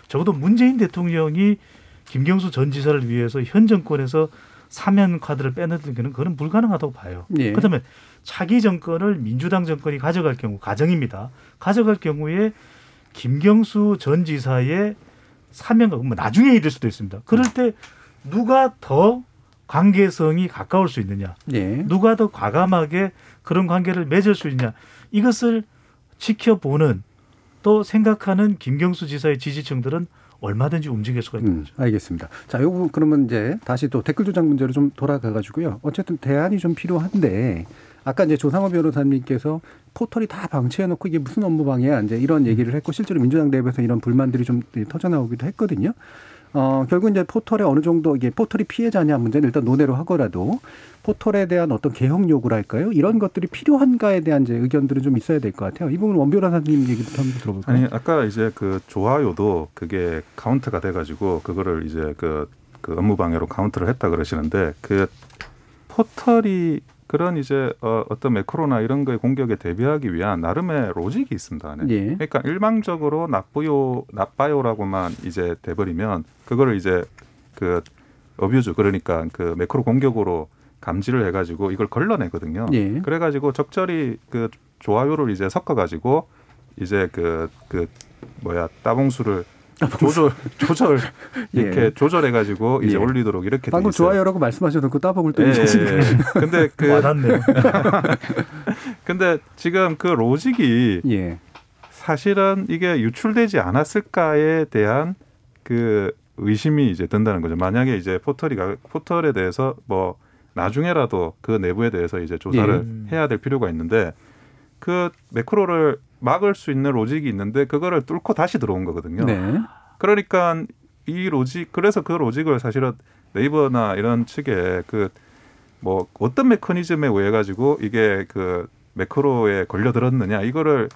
적어도 문재인 대통령이 김경수 전 지사를 위해서 현 정권에서 사면 카드를 빼내는 게 그건 불가능하다고 봐요. 예. 그렇다면 차기 정권을 민주당 정권이 가져갈 경우 가정입니다. 가져갈 경우에 김경수 전 지사의 사면가 뭐 나중에 이를 수도 있습니다. 그럴 때 누가 더 관계성이 가까울 수 있느냐, 예. 누가 더 과감하게 그런 관계를 맺을 수 있냐 이것을 지켜보는 또 생각하는 김경수 지사의 지지층들은 얼마든지 움직일 수가 있는 음, 알겠습니다. 자, 요거 그러면 이제 다시 또 댓글 조작 문제로 좀 돌아가 가지고요. 어쨌든 대안이 좀 필요한데 아까 이제 조상호 변호사님께서 포털이 다 방치해 놓고 이게 무슨 업무 방해야 이제 이런 얘기를 했고 실제로 민주당 내부에서 이런 불만들이 좀 터져 나오기도 했거든요. 어, 결국 이제 포털에 어느 정도 이게 포털이 피해자냐 문제는 일단 논외로 하더라도 포털에 대한 어떤 개혁 요구랄까요? 이런 것들이 필요한가에 대한 이제 의견들은 좀 있어야 될 것 같아요. 이 부분 원 변호사님 얘기부터 한번 들어볼까요? 아니 아까 이제 그 좋아요도 그게 카운트가 돼가지고 그거를 이제 그, 그 업무 방해로 카운트를 했다 그러시는데 그 포털이 그런 이제 어, 어떤 매크로나 이런 거의 공격에 대비하기 위한 나름의 로직이 있습니다. 안에. 예. 그러니까 일방적으로 나쁘요 나빠요라고만 이제 돼버리면 그거를 이제 그 어뷰즈 그러니까 그 매크로 공격으로 감지를 해가지고 이걸 걸러내거든요. 예. 그래가지고 적절히 그 좋아요를 이제 섞어가지고 이제 그그 뭐야 따봉수를 조절 <laughs> 조절 이렇게 예. 조절해 가지고 이제 예. 올리도록 이렇게 돼 방금. 좋아요라고 말씀하셔놓고 따봉을 또 예, 예. 예. <laughs> 근데 그 와닿네요. <laughs> 근데 지금 그 로직이 예. 사실은 이게 유출되지 않았을까에 대한 그 의심이 이제 든다는 거죠. 만약에 이제 포털이 가- 포털에 대해서 뭐 나중에라도 그 내부에 대해서 이제 조사를 예. 해야 될 필요가 있는데 그 매크로를 막을 수 있는 로직이 있는데 그거를 뚫고 다시 들어온 거거든요. 네. 그러니까 이 로직 그래서 그 로직을 사실은 네이버나 이런 측에 그 뭐 어떤 메커니즘에 의해 가지고 이게 그 매크로에 걸려 들었느냐 이거를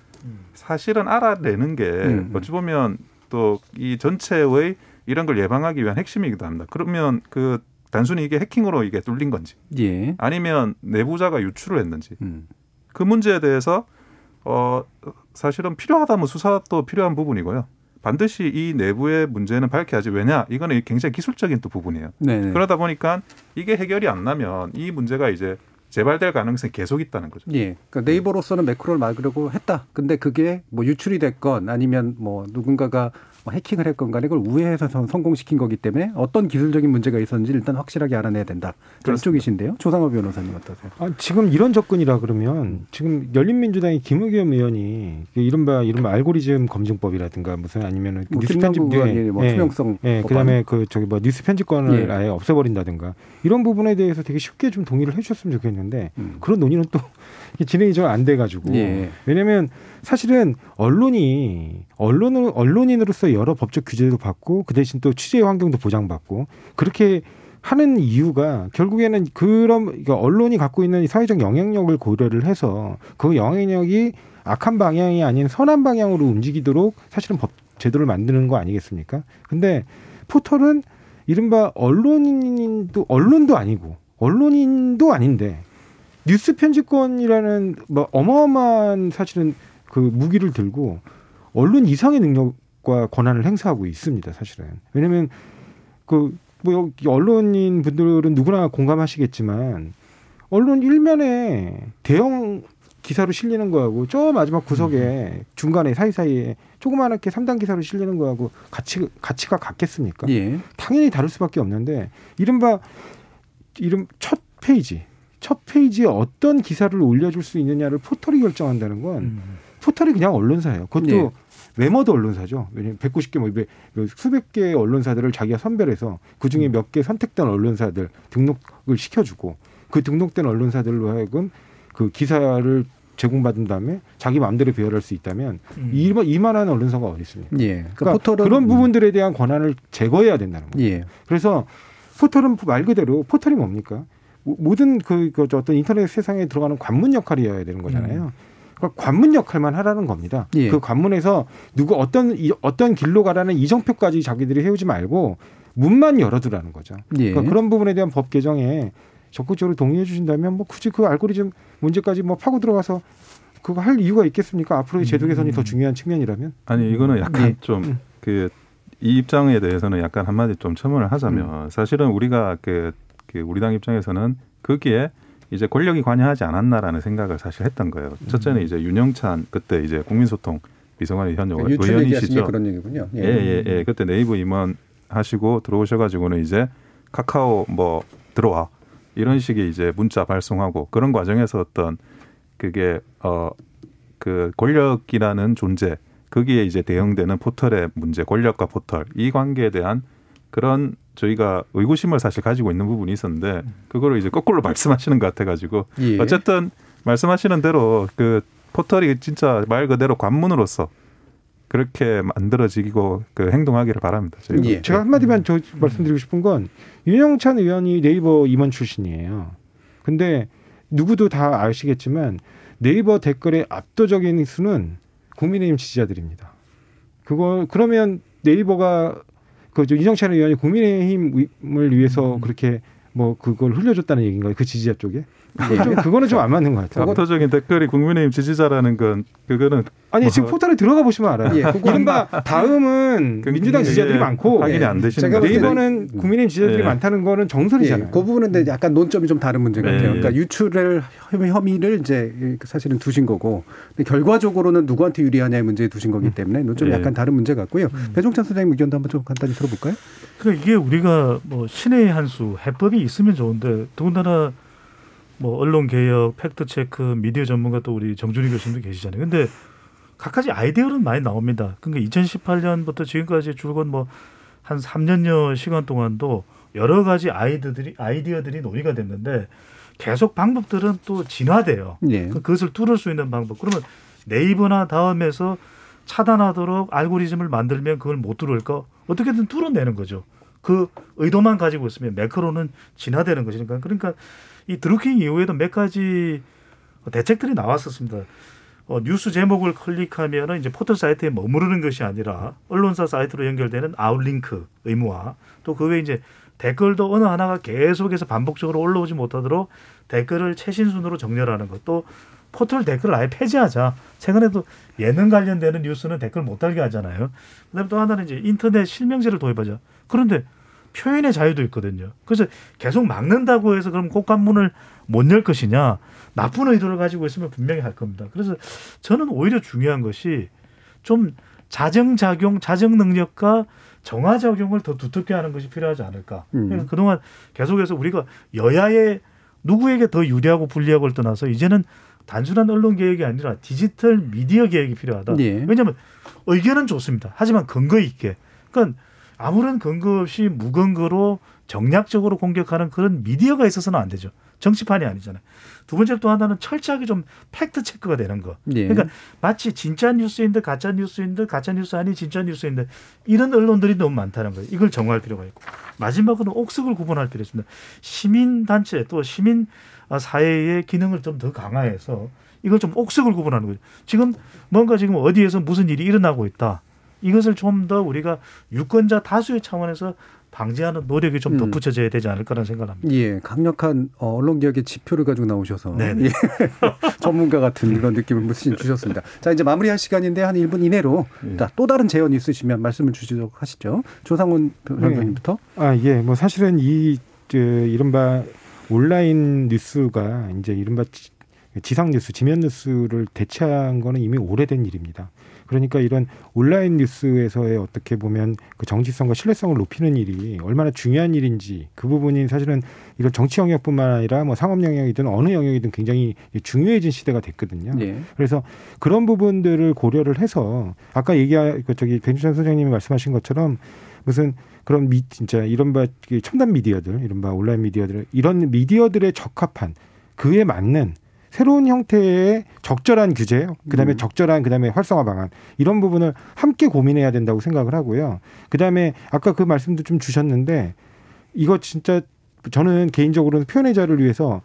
사실은 알아내는 게 음. 어찌 보면 또 이 전체의 이런 걸 예방하기 위한 핵심이기도 합니다. 그러면 그 단순히 이게 해킹으로 이게 뚫린 건지 예. 아니면 내부자가 유출을 했는지 음. 그 문제에 대해서 어 사실은 필요하다면 수사도 필요한 부분이고요. 반드시 이 내부의 문제는 밝혀야지 왜냐 이거는 굉장히 기술적인 또 부분이에요. 네. 그러다 보니까 이게 해결이 안 나면 이 문제가 이제 재발될 가능성이 계속 있다는 거죠. 예. 그러니까 네이버로서는 매크로를 막으려고 했다. 근데 그게 뭐 유출이 됐건 아니면 뭐 누군가가 뭐 해킹을 했건 간에 그걸 우회해서 성- 성공시킨 거기 때문에 어떤 기술적인 문제가 있었는지 일단 확실하게 알아내야 된다. 그쪽이신데요. 조상호 변호사님 어떠세요? 아, 지금 이런 접근이라 그러면 지금 열린민주당의 김의겸 의원이 그 이른바 이른바 알고리즘 검증법이라든가 무슨 아니면은 뭐 뉴스 편집 의원이 뭐 투명성 예. 그다음에 그 저기 뭐 뉴스 편집권을 예. 아예 없애버린다든가 이런 부분에 대해서 되게 쉽게 좀 동의를 해주셨으면 좋겠는데 음. 그런 논의는 또 <laughs> 진행이 좀안 돼가지고 예. 왜냐하면 사실은 언론이 언론을 언론인으로서 여러 법적 규제도 받고 그 대신 또 취재 환경도 보장받고 그렇게 하는 이유가 결국에는 그런 그러니까 언론이 갖고 있는 이 사회적 영향력을 고려를 해서 그 영향력이 악한 방향이 아닌 선한 방향으로 움직이도록 사실은 법 제도를 만드는 거 아니겠습니까? 근데 포털은 이른바 언론인도 언론도 아니고 언론인도 아닌데 뉴스 편집권이라는 뭐 어마어마한 사실은 그 무기를 들고 언론 이상의 능력과 권한을 행사하고 있습니다. 사실은 왜냐하면 그뭐 언론인 분들은 누구나 공감하시겠지만 언론 일면에 대형 기사로 실리는 거하고 저 마지막 구석에 중간에 사이사이에 조그맣게 3단 기사로 실리는 거하고 가치 가치가 같겠습니까? 예. 당연히 다를 수밖에 없는데 이른바 이름 첫 페이지 첫 페이지에 어떤 기사를 올려줄 수 있느냐를 포털이 결정한다는 건 포털이 그냥 언론사예요. 그것도 예. 매머드 언론사죠. 왜냐면 190개 뭐 수백 개의 언론사들을 자기가 선별해서 그 중에 몇 개 선택된 언론사들 등록을 시켜주고 그 등록된 언론사들로 하여금 그 기사를 제공받은 다음에 자기 마음대로 배열할 수 있다면 음. 이만 이만한 언론사가 어디 있습니까? 예. 그러니까 그러니까 포털은 그런 부분들에 대한 권한을 제거해야 된다는 거예요. 예. 그래서 포털은 말 그대로 포털이 뭡니까? 모- 모든 그, 그 어떤 인터넷 세상에 들어가는 관문 역할이어야 되는 거잖아요. 그러니까 관문 역할만 하라는 겁니다. 음. 예. 그 관문에서 누구 어떤 이- 어떤 길로 가라는 이정표까지 자기들이 해오지 말고 문만 열어두라는 거죠. 예. 그러니까 그런 부분에 대한 법 개정에 적극적으로 동의해 주신다면 뭐 굳이 그 알고리즘 문제까지 뭐 파고 들어가서 그거 할 이유가 있겠습니까? 앞으로의 제도 개선이 더 중요한 측면이라면. 아니 이거는 약간 예. 좀그 이 입장에 대해서는 약간 한마디 좀 첨언을 하자면 사실은 우리가 그, 그 우리 당 입장에서는 거기에 이제 권력이 관여하지 않았나라는 생각을 사실 했던 거예요. 첫째는 이제 윤영찬 그때 이제 국민소통 비서관의 현 그러니까 의원이시죠. 그런 얘기군요. 예, 예, 예. 그때 네이버 임원 하시고 들어오셔가지고는 이제 카카오 뭐 들어와 이런 식의 이제 문자 발송하고 그런 과정에서 어떤 그게 어 그 권력이라는 존재 거기에 이제 대응되는 포털의 문제, 권력과 포털 이 관계에 대한 그런 저희가 의구심을 사실 가지고 있는 부분이 있었는데 그거를 이제 거꾸로 <laughs> 말씀하시는 것 같아가지고 예. 어쨌든 말씀하시는 대로 그 포털이 진짜 말 그대로 관문으로서 그렇게 만들어지고 그 행동하기를 바랍니다. 저희가. 예. 제가 한마디만 저 말씀드리고 싶은 건 윤영찬 의원이 네이버 임원 출신이에요. 근데 누구도 다 아시겠지만 네이버 댓글의 압도적인 수는 국민의힘 지지자들입니다. 그거 그러면 네이버가 그저 윤영찬 의원이 국민의힘을 위해서 그렇게 뭐 그걸 흘려줬다는 얘기인가요? 그 지지자 쪽에? 그거 좀- 그거는 좀 안 맞는 것 같아요. 압도적인 댓글이 국민의힘 지지자라는 건 그거는 아니 뭐 지금 포털에 들어가 보시면 알아요. 예, 이른바 다음은 <laughs> 그- 민주당 지지자들이 많고 확인이 안 되시는 제가 같아요. 네이버는 국민의힘 지지자들이 예. 많다는 거는 예, 정설이잖아요. 그 부분은 근데 약간 논점이 좀 다른 문제 같아요. 네. 그러니까 유출을 혐의- 혐의를 이제 사실은 두신 거고, 근데 결과적으로는 누구한테 유리하냐의 문제에 두신 거기 때문에 논점이 예. 약간 다른 문제 같고요. 배종찬 소장님 의견도 한번 좀 간단히 들어볼까요? 그러니까 이게 우리가 뭐 신의 한수 해법이 있으면 좋은데 더군다나 뭐 언론 개혁, 팩트 체크, 미디어 전문가 또 우리 정준희 교수님도 계시잖아요. 근데 갖가지 아이디어는 많이 나옵니다. 그러니까 2018년부터 지금까지 줄곧 뭐 한 3년여 시간 동안도 여러 가지 아이디어들이 아이디어들이 논의가 됐는데 계속 방법들은 또 진화돼요. 예. 그- 그것을 뚫을 수 있는 방법. 그러면 네이버나 다음에서 차단하도록 알고리즘을 만들면 그걸 못 뚫을까? 어떻게든 뚫어내는 거죠. 그 의도만 가지고 있으면 매크로는 진화되는 것이니까. 그러니까 이 드루킹 이후에도 몇 가지 대책들이 나왔었습니다. 어, 뉴스 제목을 클릭하면은 이제 포털 사이트에 머무르는 것이 아니라 언론사 사이트로 연결되는 아웃링크 의무화 또 그 외에 이제 댓글도 어느 하나가 계속해서 반복적으로 올라오지 못하도록 댓글을 최신 순으로 정렬하는 것또 포털 댓글을 아예 폐지하자. 최근에도 예능 관련되는 뉴스는 댓글 못 달게 하잖아요. 그다음에 또 하나는 이제 인터넷 실명제를 도입하자. 그런데 표현의 자유도 있거든요. 그래서 계속 막는다고 해서 그럼 곡관문을 못 열 것이냐? 나쁜 의도를 가지고 있으면 분명히 할 겁니다. 그래서 저는 오히려 중요한 것이 좀 자정작용, 자정 능력과 정화작용을 더 두텁게 하는 것이 필요하지 않을까. 음. 그동안 계속해서 우리가 여야의 누구에게 더 유리하고 불리하고를 떠나서 이제는 단순한 언론 개혁이 아니라 디지털 미디어 개혁이 필요하다. 예. 왜냐하면 의견은 좋습니다. 하지만 근거 있게. 그러니까 아무런 근거 없이 무근거로 정략적으로 공격하는 그런 미디어가 있어서는 안 되죠. 정치판이 아니잖아요. 두 번째로 또 하나는 철저하게 좀 팩트 체크가 되는 거. 예. 그러니까 마치 진짜 뉴스인 듯 가짜 뉴스인 듯 가짜 뉴스 아니 진짜 뉴스인 듯 이런 언론들이 너무 많다는 거예요. 이걸 정화할 필요가 있고 마지막으로 옥석을 구분할 필요가 있습니다. 시민 단체 또 시민 아, 사회의 기능을 좀 더 강화해서 이걸 좀 옥석을 구분하는 거죠. 지금 뭔가 지금 어디에서 무슨 일이 일어나고 있다. 이것을 좀 더 우리가 유권자 다수의 차원에서 방지하는 노력이 좀 음. 덧붙여져야 되지 않을까라는 생각을 합니다. 예, 강력한 어, 언론 개혁의 지표를 가지고 나오셔서 네네. 예, <laughs> 전문가 같은 그런 느낌을 무신 주셨습니다. 자, 이제 마무리할 시간인데 한 1분 이내로 예. 자, 또 다른 제언 있으시면 말씀을 주시도록 하시죠. 조상훈 네. 변호사님부터. 아, 예. 뭐 사실은 이, 저, 이른바 온라인 뉴스가 이제 이른바 지- 지상 뉴스, 지면 뉴스를 대체한 거는 이미 오래된 일입니다. 그러니까 이런 온라인 뉴스에서의 어떻게 보면 그 정치성과 신뢰성을 높이는 일이 얼마나 중요한 일인지 그 부분이 사실은 이런 정치 영역뿐만 아니라 뭐 상업 영역이든 어느 영역이든 굉장히 중요해진 시대가 됐거든요. 네. 그래서 그런 부분들을 고려를 해서 아까 얘기한 그 저기 백주찬 소장님이 말씀하신 것처럼 무슨 그런 미 진짜 이른바 그 첨단 미디어들, 이른바 온라인 미디어들 이런 미디어들에 적합한 그에 맞는 새로운 형태의 적절한 규제, 그다음에 음. 적절한 그다음에 활성화 방안 이런 부분을 함께 고민해야 된다고 생각을 하고요. 그다음에 아까 그 말씀도 좀 주셨는데 이거 진짜 저는 개인적으로는 표현의 자유를 위해서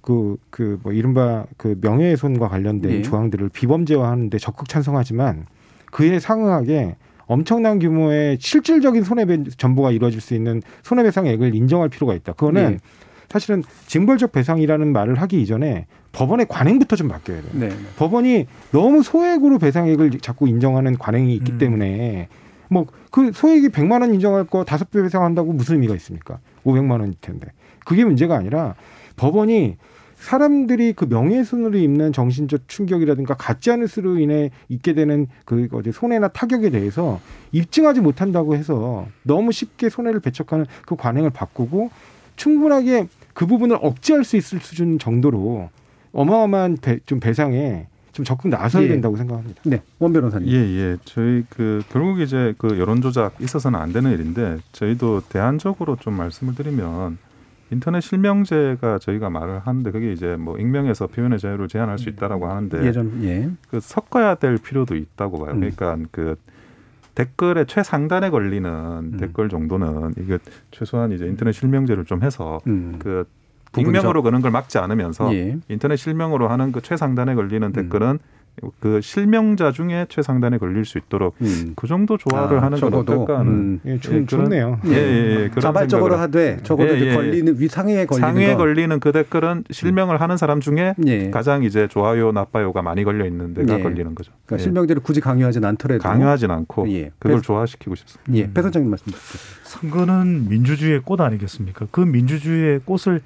그 그 뭐 이른바 그 명예훼손과 관련된 예. 조항들을 비범죄화하는데 적극 찬성하지만 그에 상응하게 엄청난 규모의 실질적인 손해배 전부가 이루어질 수 있는 손해배상액을 인정할 필요가 있다. 그거는 예. 사실은 징벌적 배상이라는 말을 하기 이전에 법원의 관행부터 좀 바뀌어야 돼요. 네. 법원이 너무 소액으로 배상액을 자꾸 인정하는 관행이 있기 음. 때문에 뭐 그 소액이 100만 원 인정할 거 다섯 배 배상한다고 무슨 의미가 있습니까? 500만 원일 텐데. 그게 문제가 아니라 법원이 사람들이 그 명예훼손으로 입는 정신적 충격이라든가 가짜 뉴스로 인해 있게 되는 그 어디 손해나 타격에 대해서 입증하지 못한다고 해서 너무 쉽게 손해를 배척하는 그 관행을 바꾸고 충분하게 그 부분을 억제할 수 있을 수준 정도로 어마어마한 배, 좀 배상에 좀 적극 나서야 예. 된다고 생각합니다. 네. 원 변호사님. 예, 예. 저희 그 결국 이제 그 여론 조작 있어서는 안 되는 일인데 저희도 대안적으로 좀 말씀을 드리면 인터넷 실명제가 저희가 말을 하는데 그게 이제 뭐 익명에서 표현의 자유를 제한할 수 있다라고 하는데 예전 예. 그 섞어야 될 필요도 있다고 봐요. 음. 그러니까 그 댓글의 최상단에 걸리는 댓글 정도는 이게 최소한 이제 인터넷 실명제를 좀 해서 음. 그 익명으로 그런 걸 막지 않으면서 예. 인터넷 실명으로 하는 그 최상단에 걸리는 댓글은 그 실명자 중에 최상단에 걸릴 수 있도록 음. 그 정도 조화를 아, 하는 건 어떨까 하는 음. 예, 좋, 예, 그런- 좋네요. 예, 예, 예. 자발적으로 하되 적어도 예, 예. 걸리는 위 상해에 걸리는 상위에 거. 걸리는 그 댓글은 실명을 하는 사람 중에 예. 가장 이제 좋아요 나빠요가 많이 걸려 있는 데가 예. 걸리는 거죠. 그러니까 예. 실명제를 굳이 강요하진 않더라도 강요하진 않고 예. 그걸 조화시키고 싶습니다. 예. 배 선장님 말씀. 선거는 민주주의의 꽃 아니겠습니까? 그 민주주의의 꽃을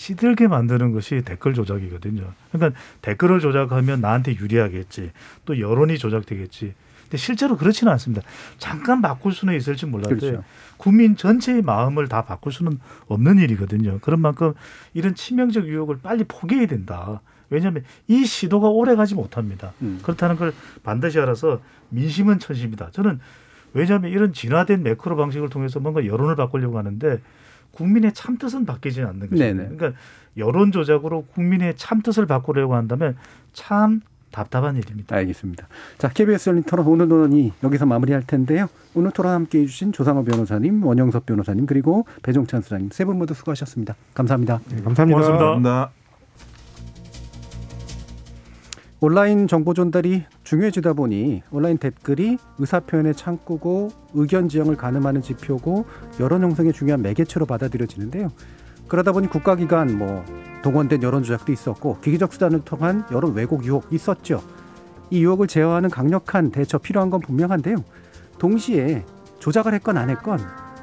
시들게 만드는 것이 댓글 조작이거든요. 그러니까 댓글을 조작하면 나한테 유리하겠지. 또 여론이 조작되겠지. 근데 실제로 그렇지는 않습니다. 잠깐 바꿀 수는 있을지 몰라도 그렇죠. 국민 전체의 마음을 다 바꿀 수는 없는 일이거든요. 그런 만큼 이런 치명적 유혹을 빨리 포기해야 된다. 왜냐하면 이 시도가 오래 가지 못합니다. 음. 그렇다는 걸 반드시 알아서 민심은 천심이다. 저는 왜냐하면 이런 진화된 매크로 방식을 통해서 뭔가 여론을 바꾸려고 하는데 국민의 참뜻은 바뀌지 않는 거죠. 네네. 그러니까 여론 조작으로 국민의 참뜻을 바꾸려고 한다면 참 답답한 일입니다. 알겠습니다. 자, KBS 열린 토론 오늘 논의 여기서 마무리할 텐데요. 오늘 토론 함께해 주신 조상호 변호사님, 원영섭 변호사님 그리고 배종찬 수장님 세 분 모두 수고하셨습니다. 감사합니다. 네, 감사합니다. 고맙습니다. 감사합니다. 온라인 정보 전달이 중요해지다 보니 온라인 댓글이 의사표현의 창구고 의견 지형을 가늠하는 지표고 여론 형성에 중요한 매개체로 받아들여지는데요. 그러다 보니 국가기관 뭐 동원된 여론 조작도 있었고 기기적 수단을 통한 여론 왜곡 유혹 있었죠. 이 유혹을 제어하는 강력한 대처 필요한 건 분명한데요. 동시에 조작을 했건 안 했건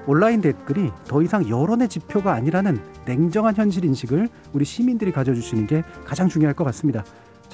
온라인 댓글이 더 이상 여론의 지표가 아니라는 냉정한 현실 인식을 우리 시민들이 가져주시는 게 가장 중요할 것 같습니다.